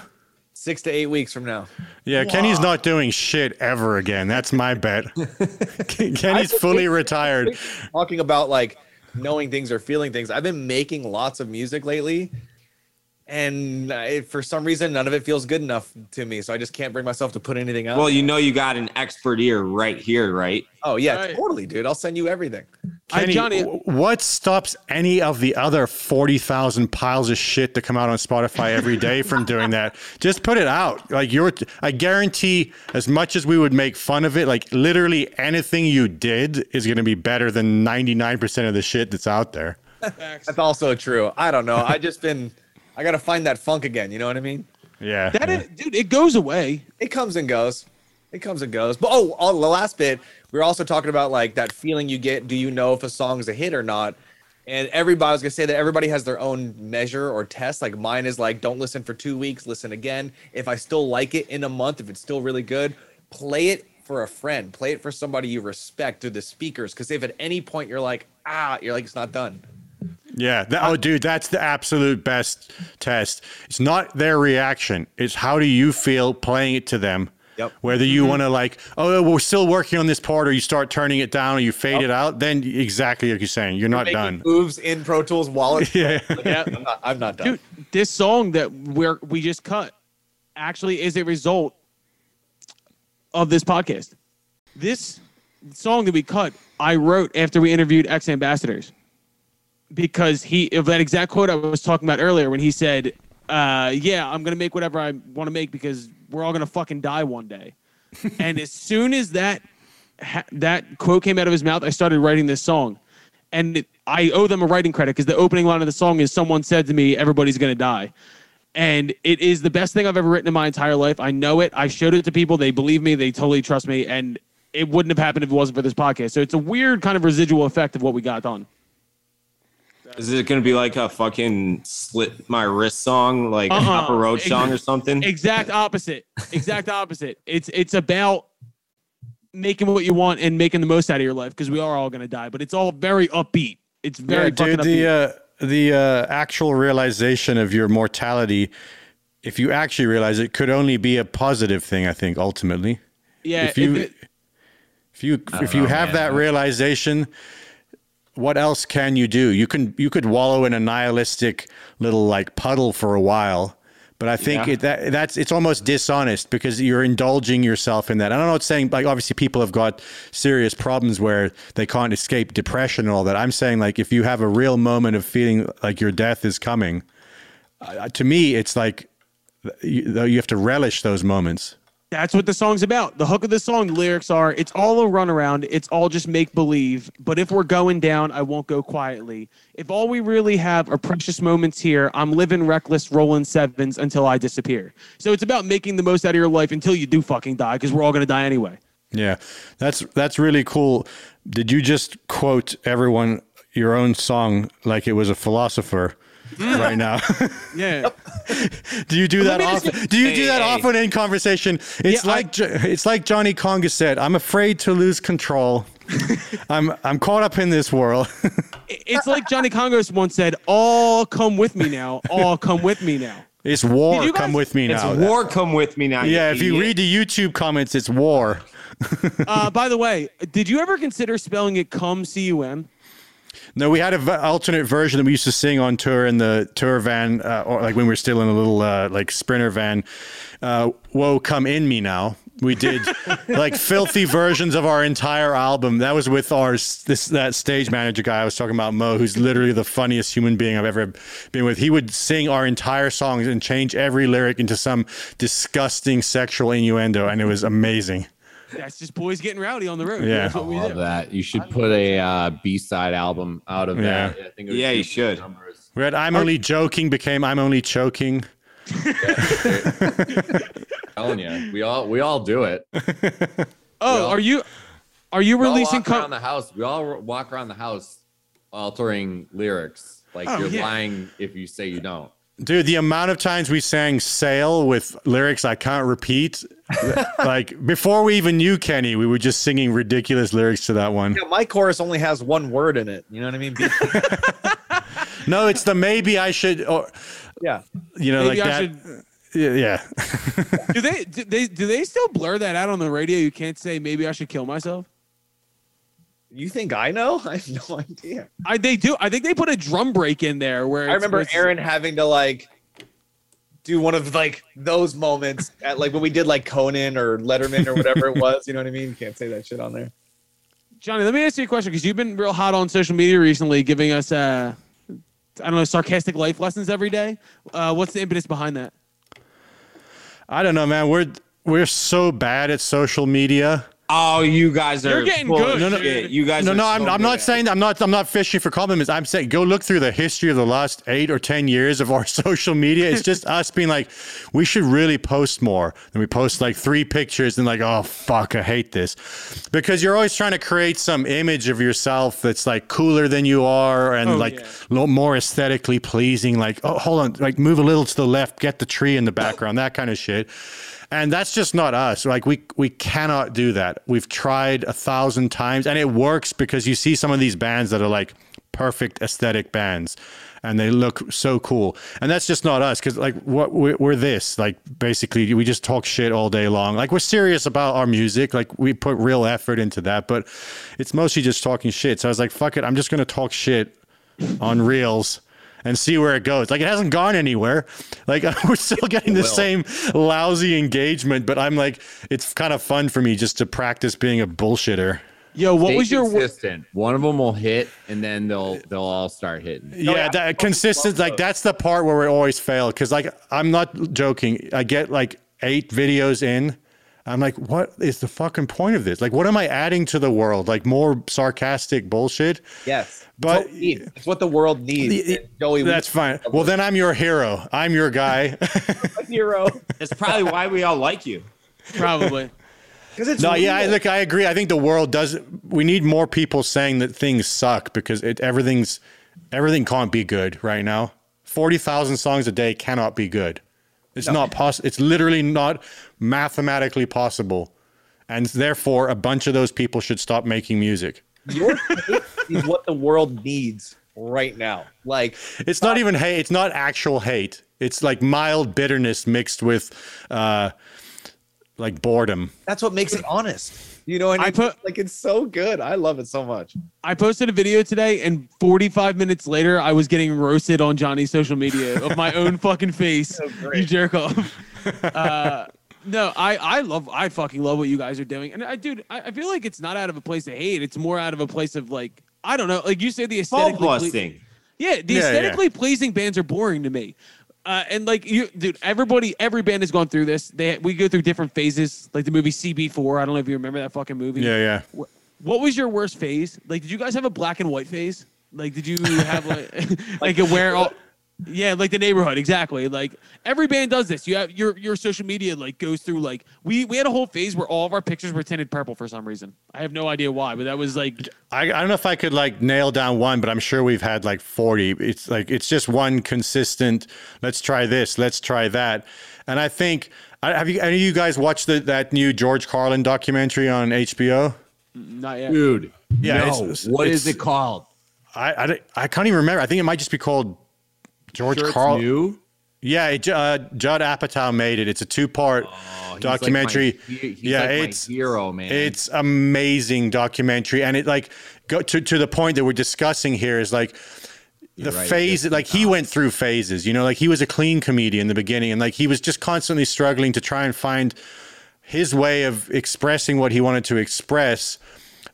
Six to eight weeks from now. yeah kenny's not doing shit ever again that's my bet *laughs* kenny's fully retired Talking about like knowing things or feeling things. I've been making lots of music lately. And I, for some reason, none of it feels good enough to me. So I just can't bring myself to put anything out. Well, you know you got an expert ear right here, right? oh, yeah, Right. totally, dude. I'll send you everything. I, Kenny, Johnny. what stops any of the other 40,000 piles of shit that come out on Spotify every day from *laughs* doing that? Just put it out. Like you're I guarantee as much as we would make fun of it, like literally anything you did is going to be better than 99% of the shit that's out there. That's also true. I don't know. I just been, I got to find that funk again. You know what I mean? Yeah. That is, dude, it goes away. It comes and goes. It comes and goes. But oh, oh, the last bit, we were also talking about like that feeling you get. Do you know if a song's a hit or not? And everybody I was gonna say that everybody has their own measure or test. Like mine is like, don't listen for two weeks, listen again. If I still like it in a month, if it's still really good, play it for a friend, play it for somebody you respect through the speakers. Because if at any point you're like, ah, you're like, it's not done. Yeah. That, oh, dude, that's the absolute best test. It's not their reaction. It's how do you feel playing it to them. Yep. Whether you mm-hmm. want to like, oh, oh, we're still working on this part, or you start turning it down, or you fade it out, then exactly like you're saying, you're not done. moves in Pro Tools wallet. *laughs* Yeah. Yeah. I'm not, I'm not done. Dude, this song that we're we just cut actually is a result of this podcast. This song that we cut, I wrote after we interviewed X Ambassadors because he of that exact quote I was talking about earlier when he said, uh, "Yeah, I'm gonna make whatever I want to make because we're all gonna fucking die one day." *laughs* and as soon as that ha- that quote came out of his mouth, I started writing this song. And it, I owe them a writing credit because the opening line of the song is someone said to me, Everybody's going to die. And it is the best thing I've ever written in my entire life. I know it. I showed it to people. They believe me. They totally trust me. And it wouldn't have happened if it wasn't for this podcast. So it's a weird kind of residual effect of what we got done. Is it gonna be like a fucking slit my wrist song, like Uh-uh. Papa Roach song or something? Exact opposite. Exact opposite. It's it's about making what you want and making the most out of your life because we are all going to die. But it's all very upbeat. It's very yeah, fucking dude, upbeat. the uh, the uh, actual realization of your mortality, if you actually realize it, could only be a positive thing. I think ultimately, yeah. if you it- if you if you know, have man. that realization, what else can you do? You can you could wallow in a nihilistic little like puddle for a while, But I think Yeah. it, that that's it's almost dishonest because you're indulging yourself in that. And I'm not saying like obviously people have got serious problems where they can't escape depression and all that. I'm saying like if you have a real moment of feeling like your death is coming, uh, to me it's like you, you have to relish those moments. That's what the song's about. The hook of the song, the lyrics are it's all a runaround, it's all just make believe. But if we're going down, I won't go quietly. If all we really have are precious moments here, I'm living reckless, rolling sevens until I disappear. So it's about making the most out of your life until you do fucking die, because we're all gonna die anyway. Yeah, that's that's really cool. Did you just quote everyone your own song like it was a philosopher *laughs* right now? *laughs* Yeah. do you do that me ask often? Do you do that hey. often in conversation? It's Yeah, like Jo- it's like Johnny Conga said. I'm afraid to lose control. *laughs* I'm I'm caught up in this world. it's like Johnny Kongos once said, All come with me now. All come with me now. it's war. Guys- Come with me now. It's now. war. Come with me now. Yeah, if you read the YouTube comments, it's war. Uh, by the way, did you ever consider spelling it cum C U M? No, we had an alternate version that we used to sing on tour in the tour van, uh, or like when we were still in a little uh, like sprinter van. Uh, Whoa, come in me now. We did *laughs* like filthy versions of our entire album. That was with our this that stage manager guy I was talking about, Mo, who's literally the funniest human being I've ever been with. He would sing our entire songs and change every lyric into some disgusting sexual innuendo, and it was amazing. That's just boys getting rowdy on the road. Yeah. That's what we Love do. that. You should put a uh, B-side album out of Yeah. that. I think it Yeah, you should. numbers. We had "I'm only joking" became "I'm only choking." *laughs* telling you, we all we all do it. Oh, Well- are you are you We all releasing walk around the house. We all walk around the house altering lyrics. Like Oh, you're yeah. lying if you say you don't. Dude, the amount of times we sang "Sail" with lyrics I can't repeat, *laughs* like before we even knew Kenny, we were just singing ridiculous lyrics to that one. Yeah, my chorus only has one word in it. You know what I mean? Be- *laughs* No, it's the maybe I should, or yeah. you know, Maybe like I that. should. Yeah, yeah. Do they do they do they still blur that out on the radio? You can't say maybe I should kill myself. You think I know? *laughs* I have no idea. I they do. I think they put a drum break in there where I remember where Aaron having to like do one of like those moments at like when we did like Conan or Letterman or whatever it *laughs* was. You know what I mean? You can't say that shit on there. Johnny, let me ask you a question because you've been real hot on social media recently, giving us uh, I don't know, sarcastic life lessons every day. Uh, what's the impetus behind that? I don't know, man. We're we're so bad at social media. Oh, you guys are. You're getting full good, No, no, shit. You guys. No, are no, so I'm, I'm not saying it. I'm not I'm not fishing for compliments. I'm saying go look through the history of the last eight or ten years of our *laughs* social media. It's just us being like, we should really post more. And we post like three pictures and like, oh fuck, I hate this, because you're always trying to create some image of yourself that's like cooler than you are and Oh, like yeah. more aesthetically pleasing. Like, oh, hold on, like move a little to the left, get the tree in the background, that kind of shit. And that's just not us. Like we we cannot do that. We've tried a thousand times, and it works because you see some of these bands that are like perfect aesthetic bands, and they look so cool. And that's just not us because like what we're, we're this like basically we just talk shit all day long. Like we're serious about our music. Like we put real effort into that, but it's mostly just talking shit. So I was like, fuck it, I'm just gonna talk shit on reels and see where it goes. Like it hasn't gone anywhere. Like *laughs* we're still getting the same lousy engagement, but I'm like, it's kind of fun for me just to practice being a bullshitter. Yo, what Stay was your wo- consistent? One of them will hit, and then they'll they'll all start hitting. Oh, yeah, that consistent. Like that's the part where we always fail. Because like I'm not joking. I get like eight videos in. I'm like, what is the fucking point of this? Like, what am I adding to the world? Like more sarcastic bullshit. Yes. But- it's what. It's what the world needs. The- And Joey, That's fine. Well, then I'm your hero. I'm your guy. *laughs* a hero. That's probably why we all like you. probably? *laughs* Because it's No, yeah, I, look, I agree. I think the world does. We need more people saying that things suck because it everything's everything can't be good right now. Forty thousand songs a day cannot be good. It's not possible. It's literally not mathematically possible, and therefore, a bunch of those people should stop making music. Your hate is what the world needs right now. Like It's not even hate. It's not actual hate. It's like mild bitterness mixed with, uh, like boredom. that's what makes it honest. You know, and I put- like it's so good. I love it so much. I posted a video today, and 45 minutes later, I was getting roasted on Johnny's social media of my *laughs* own fucking face. you jerk off. *laughs* Uh, no, I I love I fucking love what you guys are doing, and I dude, I, I feel like it's not out of a place of hate. It's more out of a place of like I don't know, like you say the Ball aesthetically. ple- yeah, the Yeah, yeah. aesthetically pleasing bands are boring to me. Uh, and like you, dude, everybody, every band has gone through this. They we go through different phases, like the movie CB4. I don't know if you remember that fucking movie. Yeah, yeah. Wh- What was your worst phase? Like, did you guys have a black and white phase? Like, did you have like *laughs* like a where all? Yeah, like the neighborhood, exactly. Like every band does this. You have your your social media like goes through like we we had a whole phase where all of our pictures were tinted purple for some reason. I have no idea why, but that was like I, I don't know if I could like nail down one, but I'm sure we've had like 40. It's like it's just one consistent. Let's try this. Let's try that. And I think have you any of you guys watched the, that new George Carlin documentary on HBO? not yet. Dude. Yeah, no. it's- what is it's- it called? I, I I can't even remember. I think it might just be called George Sure Carlin. new? Yeah, it, uh, Judd Apatow made it. It's a two part Oh, he's like documentary. my yeah, like it's hero, man. It's amazing documentary, and it like go to to the point that we're discussing here is like the right, phase. Like he went through phases. You know, like he was a clean comedian in the beginning, and like he was just constantly struggling to try and find his way of expressing what he wanted to express.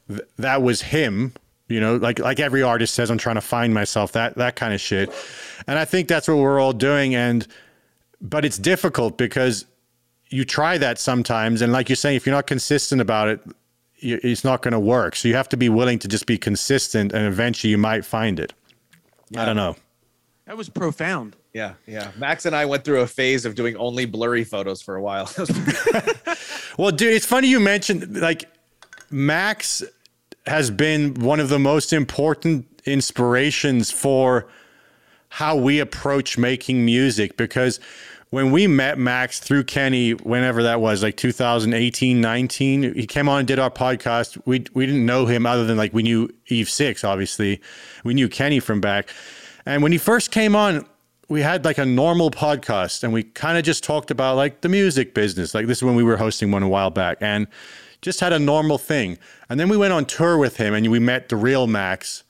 Th- that was him. You know, like like every artist says, I'm trying to find myself. That that kind of shit, and I think that's what we're all doing. And but it's difficult because you try that sometimes and like you're saying if you're not consistent about it it's not going to work so you have to be willing to just be consistent and eventually you might find it i don't know That was profound. Yeah, yeah. Max and I went through a phase of doing only blurry photos for a while. *laughs* *laughs* well dude it's funny you mentioned like max has been one of the most important inspirations for how we approach making music because when we met Max through Kenny, whenever that was, like 2018, 19, he came on and did our podcast. We we didn't know him other than like we knew Eve Six, obviously. We knew Kenny from back. And when he first came on, we had like a normal podcast and we kind of just talked about like the music business. Like this is when we were hosting one a while back and just had a normal thing. And then we went on tour with him and we met the real Max.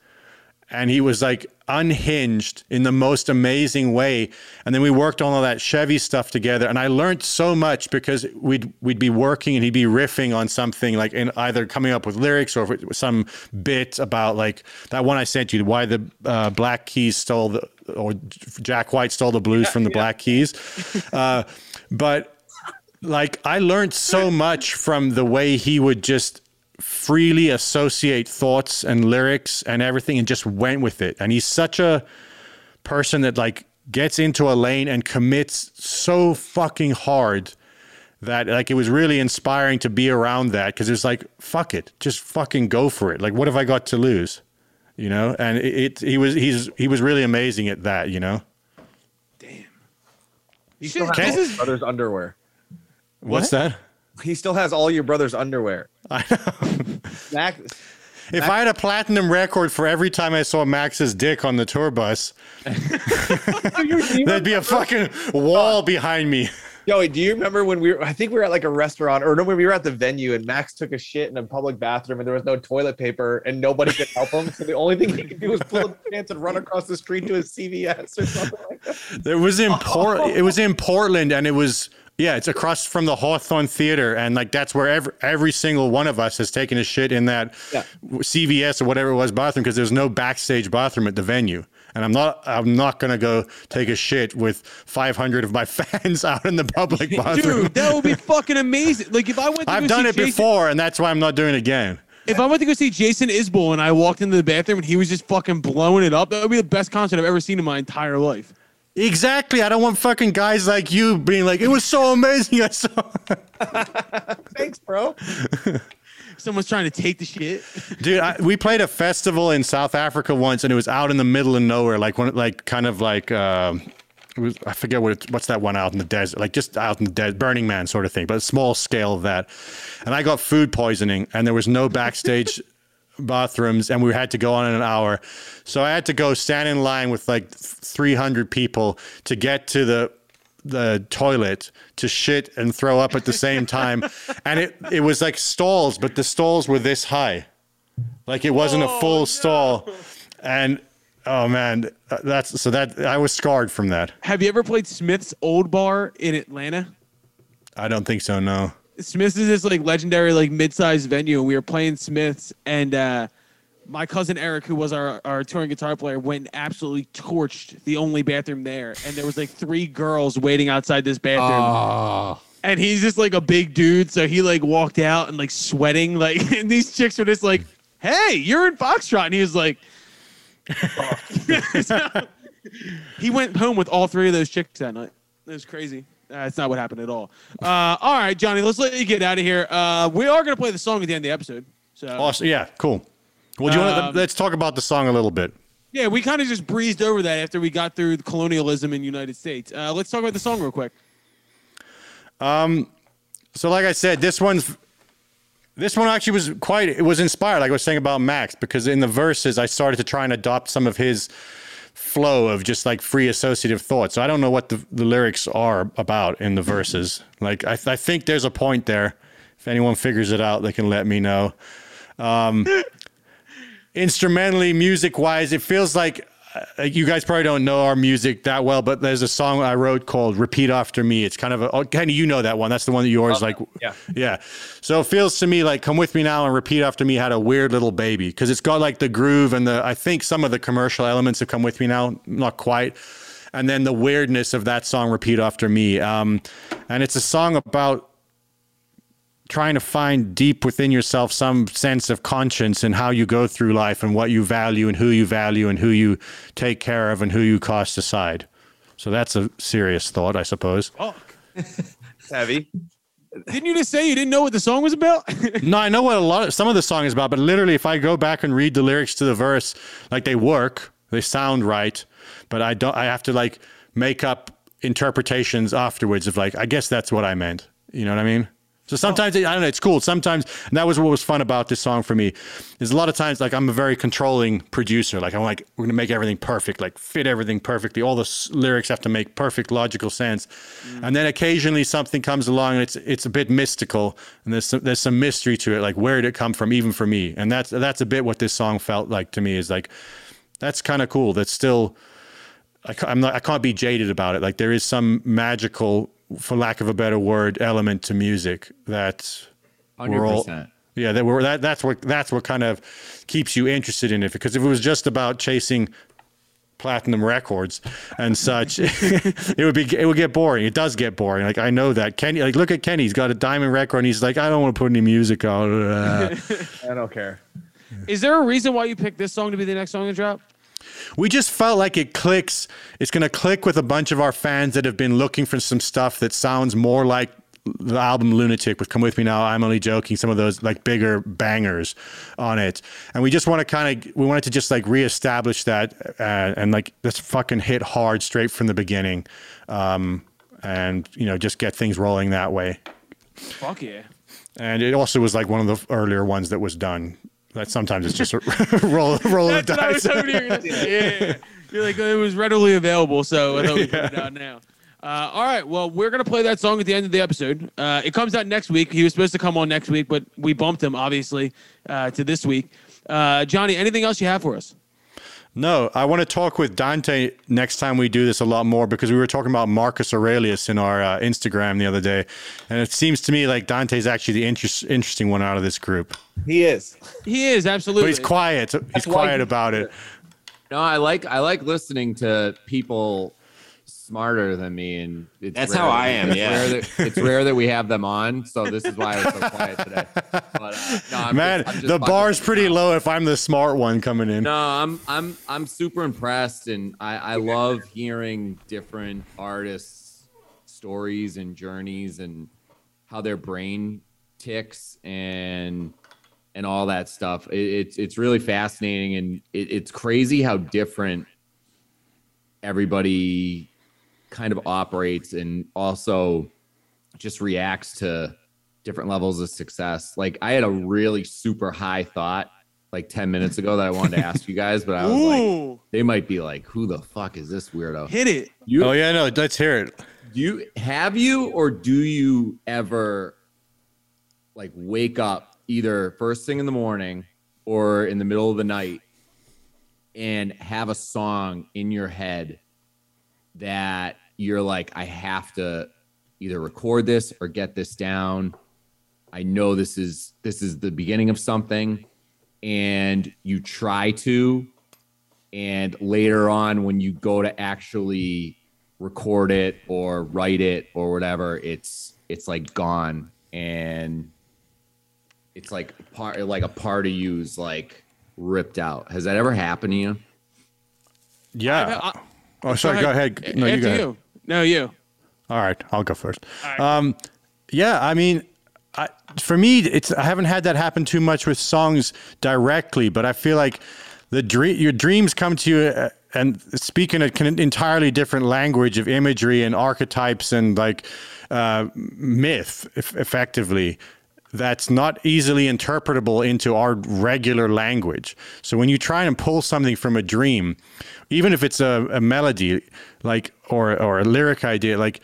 And he was like unhinged in the most amazing way. And then we worked on all that chevy stuff together. And i learned so much because we'd we'd be working and he'd be riffing on something like in either coming up with lyrics or if it was some bit about like that one i sent you why the uh, black keys stole the or jack white stole the blues from the black keys. *laughs* Uh, but like I learned so much from the way he would just freely associate thoughts and lyrics and everything and just went with it. And he's such a person that like gets into a lane and commits so fucking hard that like it was really inspiring to be around that because it's like fuck it, just fucking go for it. Like what have I got to lose? You know? And it, it he was he's he was really amazing at that, you know. Damn. He still has Shit, all this your brother's underwear. What's that? He still has all your brother's underwear. *laughs* I know. Max, If I had a platinum record for every time I saw Max's dick on the tour bus, *laughs* there'd be a fucking wall behind me. Joey, do you remember when we were? I think we were at like a restaurant, or no, we were at the venue, and Max took a shit in a public bathroom, and there was no toilet paper, and nobody could help him. So the only thing he could do was pull up his pants and run across the street to his CVS or something like that. It was in Port. It was in Portland, and it was yeah. It's across from the Hawthorne Theater, and like that's where every every single one of us has taken a shit in that Yeah. CVS or whatever it was bathroom because there's no backstage bathroom at the venue. And I'm not. I'm not gonna go take a shit with 500 of my *laughs* fans out in the public bathroom. Dude, that would be *laughs* fucking amazing. Like if I went to I've done see it Jason, before, and that's why I'm not doing it again. If I went to go see Jason Isbell and I walked into the bathroom and he was just fucking blowing it up, that would be the best concert I've ever seen in my entire life. Exactly. I don't want fucking guys like you being like, it was so amazing. I saw. *laughs* Thanks, bro. *laughs* Someone's trying to take the shit. Dude, I, we played a festival in South Africa once, and it was out in the middle of nowhere, like one, like kind of like. Um, it was, I forget what it's, what's that one out in the desert, like just out in the desert, Burning Man sort of thing, but a small scale of that. And I got food poisoning, and there was no backstage bathrooms, and we had to go on in an hour. So I had to go stand in line with like 300 people to get to the the toilet to shit and throw up at the same time, *laughs* and it it was like stalls, but the stalls were this high, like it wasn't a full stall, and oh man, uh, that's so that I was scarred from that. Have you ever played Smith's Old Bar in Atlanta? I don't think so. No. Smith's is this like legendary like mid-sized venue, and we were playing Smith's, and uh, my cousin Eric, who was our, our touring guitar player, went and absolutely torched the only bathroom there, and there was like three girls waiting outside this bathroom, Oh, and he's just like a big dude, so he like walked out and like sweating, like, *laughs* and these chicks were just like, "Hey, you're in Foxtrot," and he was like. *laughs* So, he went home with all three of those chicks that night. It was crazy. That's not what happened at all. Uh, all right, Johnny, let's let you get out of here. Uh, we are going to play the song at the end of the episode. So Awesome. Yeah. Cool. Well, do you want Um, to let's talk about the song a little bit. yeah, we kind of just breezed over that after we got through the colonialism in the United States. Uh, let's talk about the song real quick. Um, So, like I said, this one's this one actually was quite it was inspired, like I was saying about Max, because in the verses I started to try and adopt some of his flow of just like free associative thought. So I don't know what the, the lyrics are about in the verses. Like I, I think there's a point there. If anyone figures it out, they can let me know. Um, *laughs* instrumentally, music wise, it feels like you guys probably don't know our music that well, but there's a song I wrote called "Repeat After Me." It's kind of a oh, Kenny, you know that one. That's the one that you always like. yeah. yeah. So it feels to me like "Come with Me Now" and "Repeat After Me" had a weird little baby because it's got like the groove and the I think some of the commercial elements have "Come with Me Now," not quite, and then the weirdness of that song "Repeat After Me." Um, and it's a song about trying to find deep within yourself some sense of conscience and how you go through life and what you value and who you value and who you take care of and who you cast aside. So that's a serious thought, I suppose. Fuck. *laughs* It's heavy. Didn't you just say you didn't know what the song was about? *laughs* No, I know what a lot of some of the song is about, but literally if I go back and read the lyrics to the verse, like they work, they sound right, but I don't I have to like make up interpretations afterwards of like I guess that's what I meant. You know what I mean? So sometimes it, I don't know. It's cool. Sometimes and that was what was fun about this song for me. Is a lot of times like I'm a very controlling producer. Like I'm like we're gonna make everything perfect, like fit everything perfectly. All the s- lyrics have to make perfect logical sense. Mm. And then occasionally something comes along and it's it's a bit mystical and there's some, there's some mystery to it. Like where did it come from, even for me? And that's that's a bit what this song felt like to me. Is like that's kind of cool. That's still I I'm not, I can't be jaded about it. Like there is some magical, for lack of a better word, element to music that hundred we're all, percent. yeah, that we're, that that's what that's what kind of keeps you interested in it. Because if it was just about chasing platinum records and such, *laughs* it would be it would get boring. It does get boring. Like I know that Kenny. Like look at Kenny. He's got a diamond record and he's like, I don't want to put any music on. *laughs* Uh, I don't care. Is there a reason why you picked this song to be the next song to drop? We just felt like it clicks. It's going to click with a bunch of our fans that have been looking for some stuff that sounds more like the album Lunatic with Come With Me Now, I'm Only Joking, some of those like bigger bangers on it. And we just want to kind of, we wanted to just like reestablish that uh, and like let's fucking hit hard straight from the beginning. Um, and, you know, just get things rolling that way. Fuck yeah. And it also was like one of the earlier ones that was done. That sometimes it's just a *laughs* roll, roll of the That's what I was dice. hoping you were say. Yeah, yeah, yeah. You're like, it was readily available, so I thought we'd put it out now. Uh, all right, well, we're gonna play that song at the end of the episode. Uh, it comes out next week. He was supposed to come on next week, but we bumped him obviously uh, to this week. Uh, Johnny, anything else you have for us? No, I want to talk with Dante next time we do this a lot more because we were talking about Marcus Aurelius in our uh, Instagram the other day, and it seems to me like Dante's actually the interest, interesting one out of this group. He is. He is absolutely. But he's quiet. He's quiet he- about it. No, I like I like listening to people smarter than me, and it's That's rare how I am, It's yeah. rare, that, it's rare that we have them on, so this is why I was so quiet today. But uh, no, I'm Man, just- I'm just the fucking bar's pretty you. low if I'm the smart one coming in. No, I'm I'm I'm super impressed, and I I love hearing different artists' stories and journeys and how their brain ticks and and all that stuff. It, it's it's really fascinating, and it, it's crazy how different everybody kind of operates and also just reacts to different levels of success. Like I had a really super high thought like 10 minutes ago that I wanted to *laughs* ask you guys, but I was like, they might be like, who the fuck is this weirdo? hit it. You Oh yeah, no, let's hear it. Do you have you or do you ever like wake up either first thing in the morning or in the middle of the night and have a song in your head that you're like, I have to either record this or get this down. I know this is this is the beginning of something, and you try to, and later on when you go to actually record it or write it or whatever, it's it's like gone and it's like part like a part of you's like ripped out. Has that ever happened to you? Yeah. I- oh, sorry. Go ahead. No, you go ahead. you. No, you. All right, I'll go first. Um, yeah, I mean, I, for me, it's I haven't had that happen too much with songs directly, but I feel like the dream, your dreams come to you uh, and speak in an entirely different language of imagery and archetypes and like uh, myth, eff- effectively. That's not easily interpretable into our regular language. So when you try and pull something from a dream, even if it's a, a melody, like or or a lyric idea, like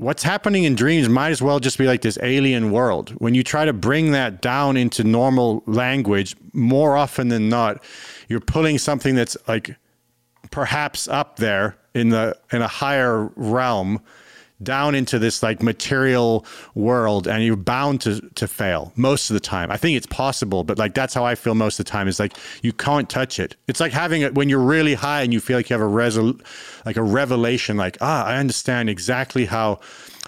what's happening in dreams might as well just be like this alien world. When you try to bring that down into normal language, more often than not, you're pulling something that's like perhaps up there in the in a higher realm down into this like material world and you're bound to to fail most of the time. I think it's possible, but like that's how I feel most of the time is like you can't touch it. It's like having it when you're really high and you feel like you have a resol like a revelation like ah I understand exactly how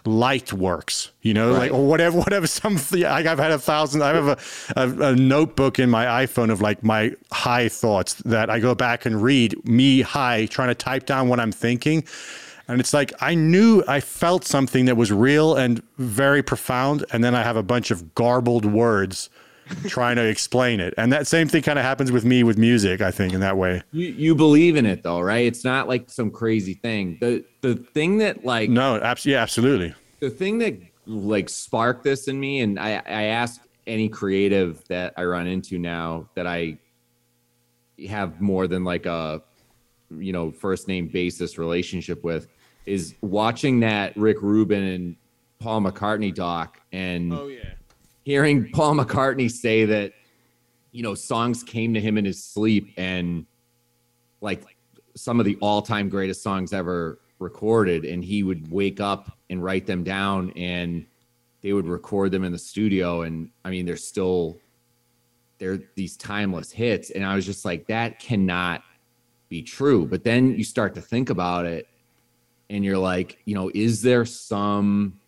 light works you know like or whatever *laughs* whatever some like i've had a thousand i have a, a, a notebook in my iphone of like my high thoughts that i go back and read me high trying to type down what i'm thinking and it's like I knew I felt something that was real and very profound, and then I have a bunch of garbled words trying to explain it. And that same thing kind of happens with me with music, I think, in that way. You you believe in it though, right? It's not like some crazy thing. The the thing that like No, abs- yeah, absolutely. the thing that like sparked this in me and I, I ask any creative that i run into now that i have more than like a you know first name basis relationship with is watching that rick rubin and paul mccartney doc and Oh yeah. hearing Paul McCartney say that, you know, songs came to him in his sleep and like some of the all time greatest songs ever recorded. And he would wake up and write them down and they would record them in the studio. And I mean, they're still, they're these timeless hits. And I was just like, that cannot be true. But then you start to think about it and you're like, you know, is there some,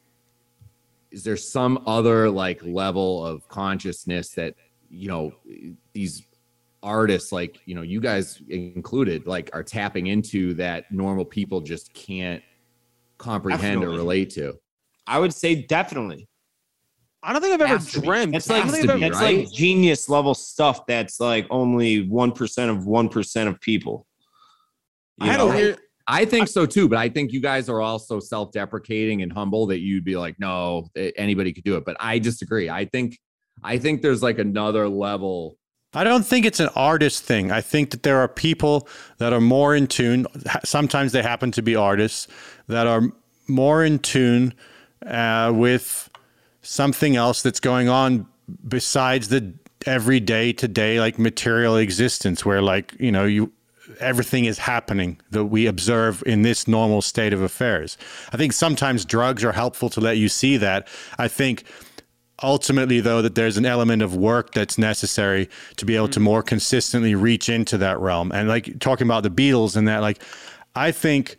is there some other like level of consciousness that you know these artists like you know you guys included like are tapping into that normal people just can't comprehend Definitely. or relate to I would say definitely. I don't think I've ever Has dreamt. It's like don't has think to I've be, ever- it's right? like genius level stuff that's like only one percent of one percent of people. I You had a know? weird. i think so too but i think you guys are also self-deprecating and humble that you'd be like no anybody could do it but i disagree i think i think there's like another level I don't think it's an artist thing. I think that there are people that are more in tune. Sometimes they happen to be artists that are more in tune uh, with something else that's going on besides the everyday to day like material existence, where like you know you everything is happening that we observe in this normal state of affairs. I think sometimes drugs are helpful to let you see that. I think ultimately though that there's an element of work that's necessary to be able to mm-hmm. more consistently reach into that realm and like talking about the beatles and that like i think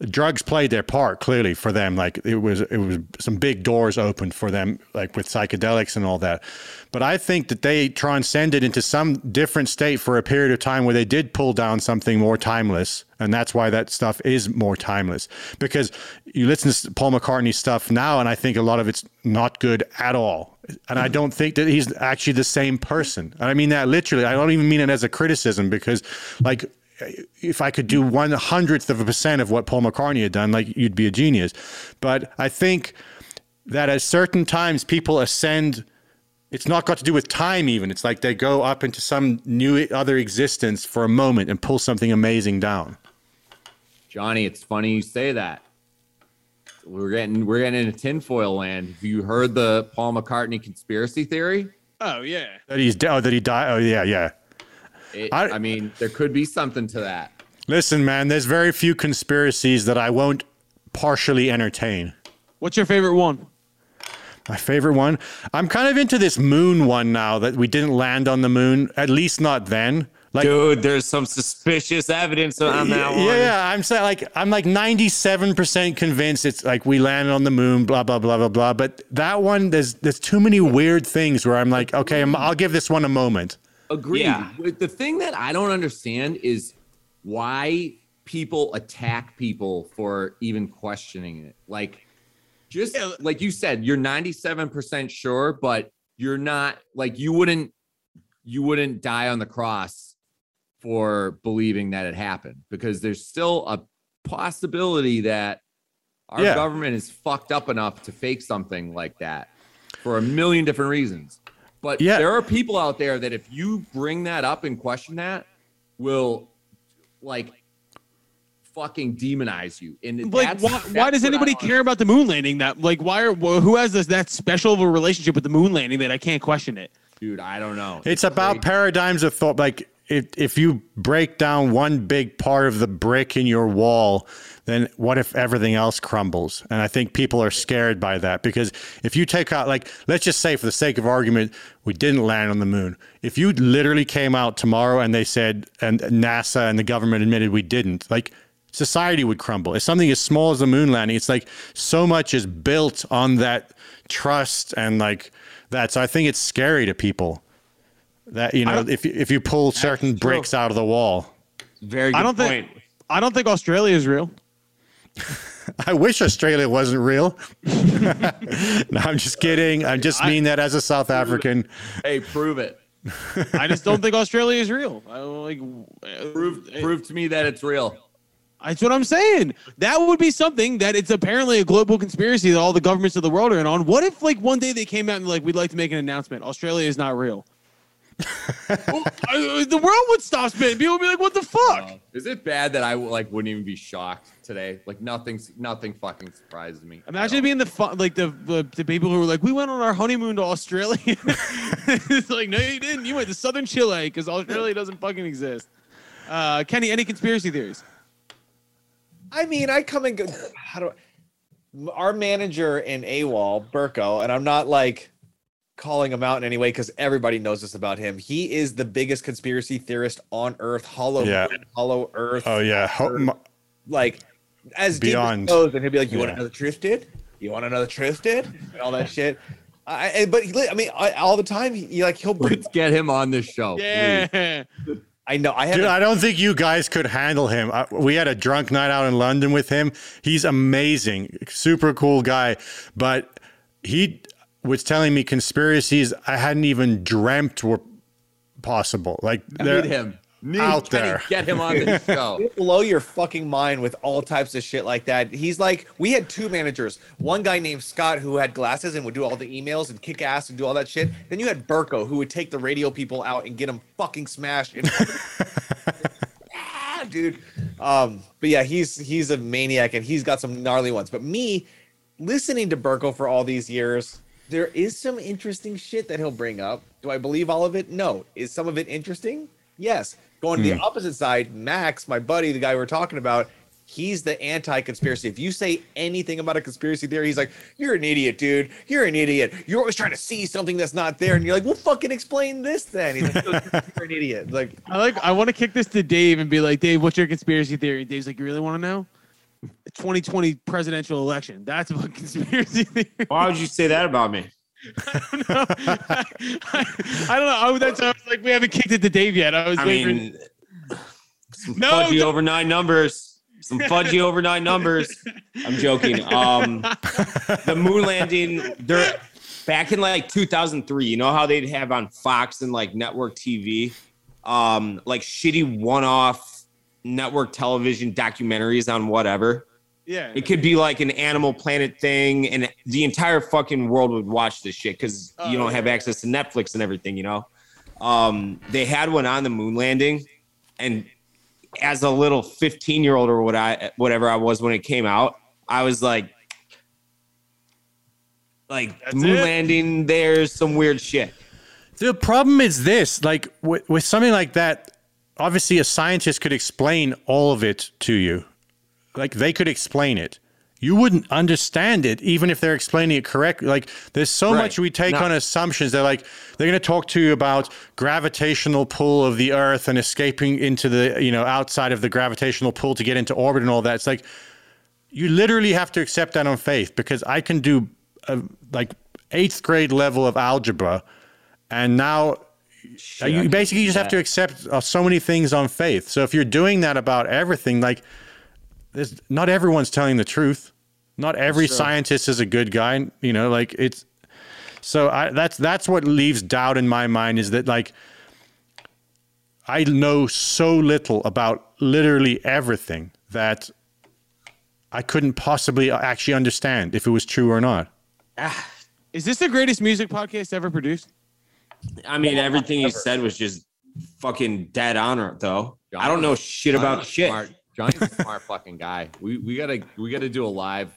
drugs played their part clearly for them. Like it was it was some big doors opened for them like with psychedelics and all that. But i think that they transcended into some different state for a period of time where they did pull down something more timeless. And that's why that stuff is more timeless. Because you listen to paul mccartney's stuff now and i think a lot of it's not good at all. And i don't think that he's actually the same person. And i mean that literally. I don't even mean it as a criticism because like if I could do one hundredth of a percent of what Paul McCartney had done, like you'd be a genius. But I think that at certain times people ascend. It's not got to do with time, even. It's like they go up into some new other existence for a moment and pull something amazing down. johnny it's funny you say that we're getting we're getting into tinfoil land. Have you heard the Paul McCartney conspiracy theory? Oh yeah. That he's oh, that he died. Oh yeah, yeah. It, I- I, mean, there could be something to that. Listen, man, there's very few conspiracies that I won't partially entertain. What's your favorite one? My favorite one. I'm kind of into this moon one now that we didn't land on the moon, at least not then. Like Dude, there's some suspicious evidence on that yeah, one. yeah, I'm saying like I'm like 97% convinced it's like we landed on the moon, blah blah blah blah blah. But that one, there's there's too many weird things where I'm like, okay, I'm, I'll give this one a moment. Agreed. Yeah. The thing that I don't understand is why people attack people for even questioning it. Like, just Yeah. like you said, you're 97% sure, but you're not like you wouldn't you wouldn't die on the cross for believing that it happened because there's still a possibility that our Yeah. government is fucked up enough to fake something like that for a million different reasons. But Yeah. there are people out there that if you bring that up and question that, will like fucking demonize you. And Like, that's, why, that's why does anybody care about the moon landing? That like, why are who has this that special of a relationship with the moon landing that I can't question it? dude. I don't know. It's about crazy. paradigms of thought. Like if if you break down one big part of the brick in your wall, then what if everything else crumbles? And I think people are scared by that because if you take out like let's just say for the sake of argument, we didn't land on the moon. If you literally came out tomorrow and they said and NASA and the government admitted we didn't, like society would crumble. If something as small as the moon landing. It's like so much is built on that trust and like that. So I think it's scary to people that you know if if you pull certain bricks out of the wall. Very good I don't point. think I don't think Australia is real. *laughs* I wish Australia wasn't real. *laughs* no, I'm just kidding. I just mean that as a South African. Hey, prove it. I just don't think Australia is real. I don't like Prove eh, prove to me that it's real. That's what I'm saying. That would be something that it's apparently a global conspiracy that all the governments of the world are in on. What if like one day they came out and like we'd like to make an announcement? Australia is not real. Well, I- the world would stop spinning. People would be like, "What the fuck?" Is it bad that I like wouldn't even be shocked today? Like nothing's nothing fucking surprises me. Imagine being the fu- like the, the the people who were like, "We went on our honeymoon to Australia." *laughs* it's like, no, you didn't. You went to southern Chile because Australia doesn't fucking exist. Uh, Kenny, any conspiracy theories? I mean, I come and go. *sighs* How do I, our manager in AWOL, Burko, and I'm not like calling him out in any way because everybody knows this about him. He is the biggest conspiracy theorist on Earth. Hollow, Yeah. Moon, Hollow Earth. Oh yeah, Ho- m- like as deep as Beyond. goes, and he'll be like, "You want Yeah. to know the truth, dude? You want to know the truth, dude?" And all that shit. I, I- but he, I mean, I, all the time, he, he, like he'll bring. Let's get him on this show. please. Yeah. I know. I. Dude, I don't think you guys could handle him. I, we had a drunk night out in London with him. He's amazing, super cool guy, but he was telling me conspiracies I hadn't even dreamt were possible. Like they're Need him. Need out Kenny, there. Get him on the *laughs* show. It'll blow your fucking mind with all types of shit like that. He's like, we had two managers. One guy named Scott who had glasses and would do all the emails and kick ass and do all that shit. Then you had Burko who would take the radio people out and get them fucking smashed. And- *laughs* ah, dude. Um, but yeah, he's he's a maniac and he's got some gnarly ones. But me, listening to Burko for all these years, there is some interesting shit that he'll bring up. Do I believe all of it? No. Is some of it interesting? Yes. Going to the hmm. opposite side, Max, my buddy, the guy we're talking about, he's the anti-conspiracy. If you say anything about a conspiracy theory, he's like, "You're an idiot, dude. You're an idiot. You're always trying to see something that's not there." And you're like, "Well, fucking explain this then." He's like, "No, "You're an idiot." Like, I like. I want to kick this to Dave and be like, Dave, what's your conspiracy theory? Dave's like, you really want to know? The 2020 presidential election. That's what *laughs* conspiracy theory. Why would you say that about me? I don't know. *laughs* I don't know. I, that's I was like, we haven't kicked it to Dave yet. I was I waiting. mean, some No, fudgy don't- over nine numbers. Some fudgy over nine numbers. I'm joking. Um, the moon landing. There, back in like 2003. You know how they'd have on Fox and like network TV, um, like shitty one-off network television documentaries on whatever. yeah. It could be like an Animal Planet thing, and the entire fucking world would watch this shit because Oh, you don't have access to Netflix and everything, you know. Um, they had one on the moon landing, and as a little 15 year old or what I whatever I was when it came out, I was like, Like That's moon it? landing, there's some weird shit. The problem is this: like with, with something like that, obviously a scientist could explain all of it to you. Like they could explain it. You wouldn't understand it even if they're explaining it correctly. Like there's so Right. much we take No. on assumptions. They're like they're going to talk to you about gravitational pull of the Earth and escaping into the you know outside of the gravitational pull to get into orbit and all that. It's like you literally have to accept that on faith because I can do a, like eighth grade level of algebra, and now Shit, you basically just do have to accept uh, so many things on faith. So if you're doing that about everything, like there's not everyone's telling the truth. Not every scientist is a good guy. You know, like it's so I, that's that's what leaves doubt in my mind is that like I know so little about literally everything that I couldn't possibly actually understand if it was true or not. Is this the greatest music podcast ever produced? I mean, everything you said was just fucking dead on, though. I don't know shit about Johnny's shit. Smart. Johnny's a smart fucking guy. We we gotta we gotta do a live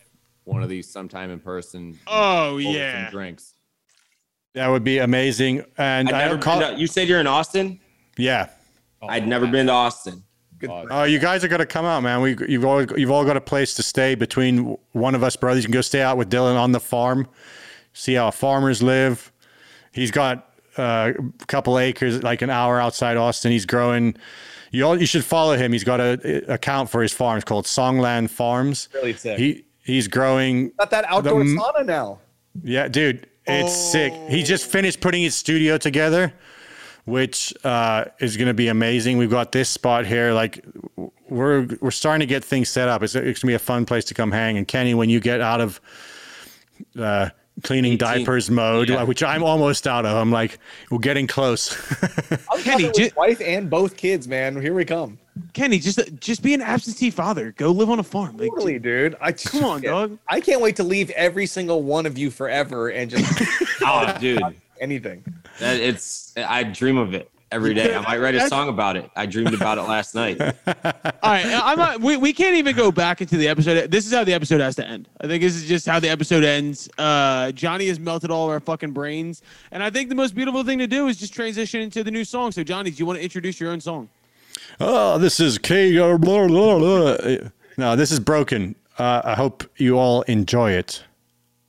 one of these sometime in person. Oh over some yeah. drinks. That would be amazing. And I'd never have a call. to- you said you're in Austin? yeah. I'd never been to Austin. Oh, you guys are gonna come out, man. We you've all you've all got a place to stay between one of us brothers. You can go stay out with Dylan on the farm, see how farmers live. He's got uh, a couple acres, like an hour outside Austin. He's growing. You all you should follow him. He's got a, a account for his farms called Songland Farms. Really sick. He he's growing. Got that outdoor The- sauna now. Yeah, dude, it's sick. He just finished putting his studio together, which uh, is going to be amazing. We've got this spot here. Like, we're we're starting to get things set up. It's, it's going to be a fun place to come hang. And Kenny, when you get out of uh, cleaning 18. diapers mode, Yeah. which I'm almost out of, I'm like, we're getting close. I'm Kenny, Kenny, with ju- wife and both kids, man. Here we come. Kenny, just just be an absentee father. Go live on a farm. Like, Totally, dude. I Come on, dog. I can't wait to leave every single one of you forever and just *laughs* Oh, dude, anything. that, it's I dream of it every day. I might write a song about it. I dreamed about it last night. *laughs* All right, I'm not. We, we can't even go back into the episode. This is how the episode has to end. I think this is just how the episode ends. Uh, Johnny has melted all of our fucking brains, and I think the most beautiful thing to do is just transition into the new song. So, Johnny, do you want to introduce your own song? oh, this is K. Blah, blah, blah. No, this is broken. Uh, I hope you all enjoy it,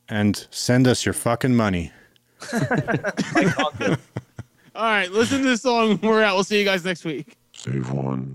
and send us your fucking money. *laughs* *laughs* All right, listen to this song. *laughs* We're out. We'll see you guys next week. Save one.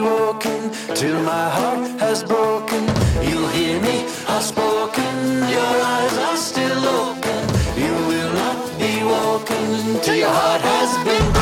Woken till my heart has broken. You'll hear me unspoken, your eyes are still open. You will not be woken till your heart has been broken.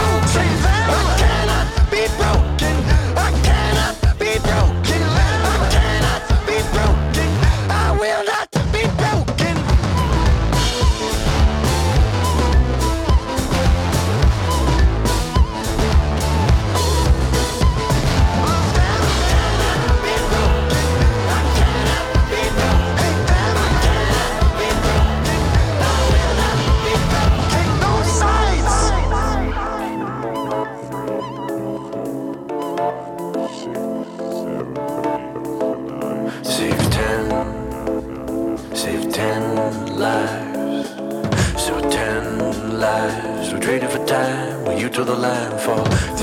Told the line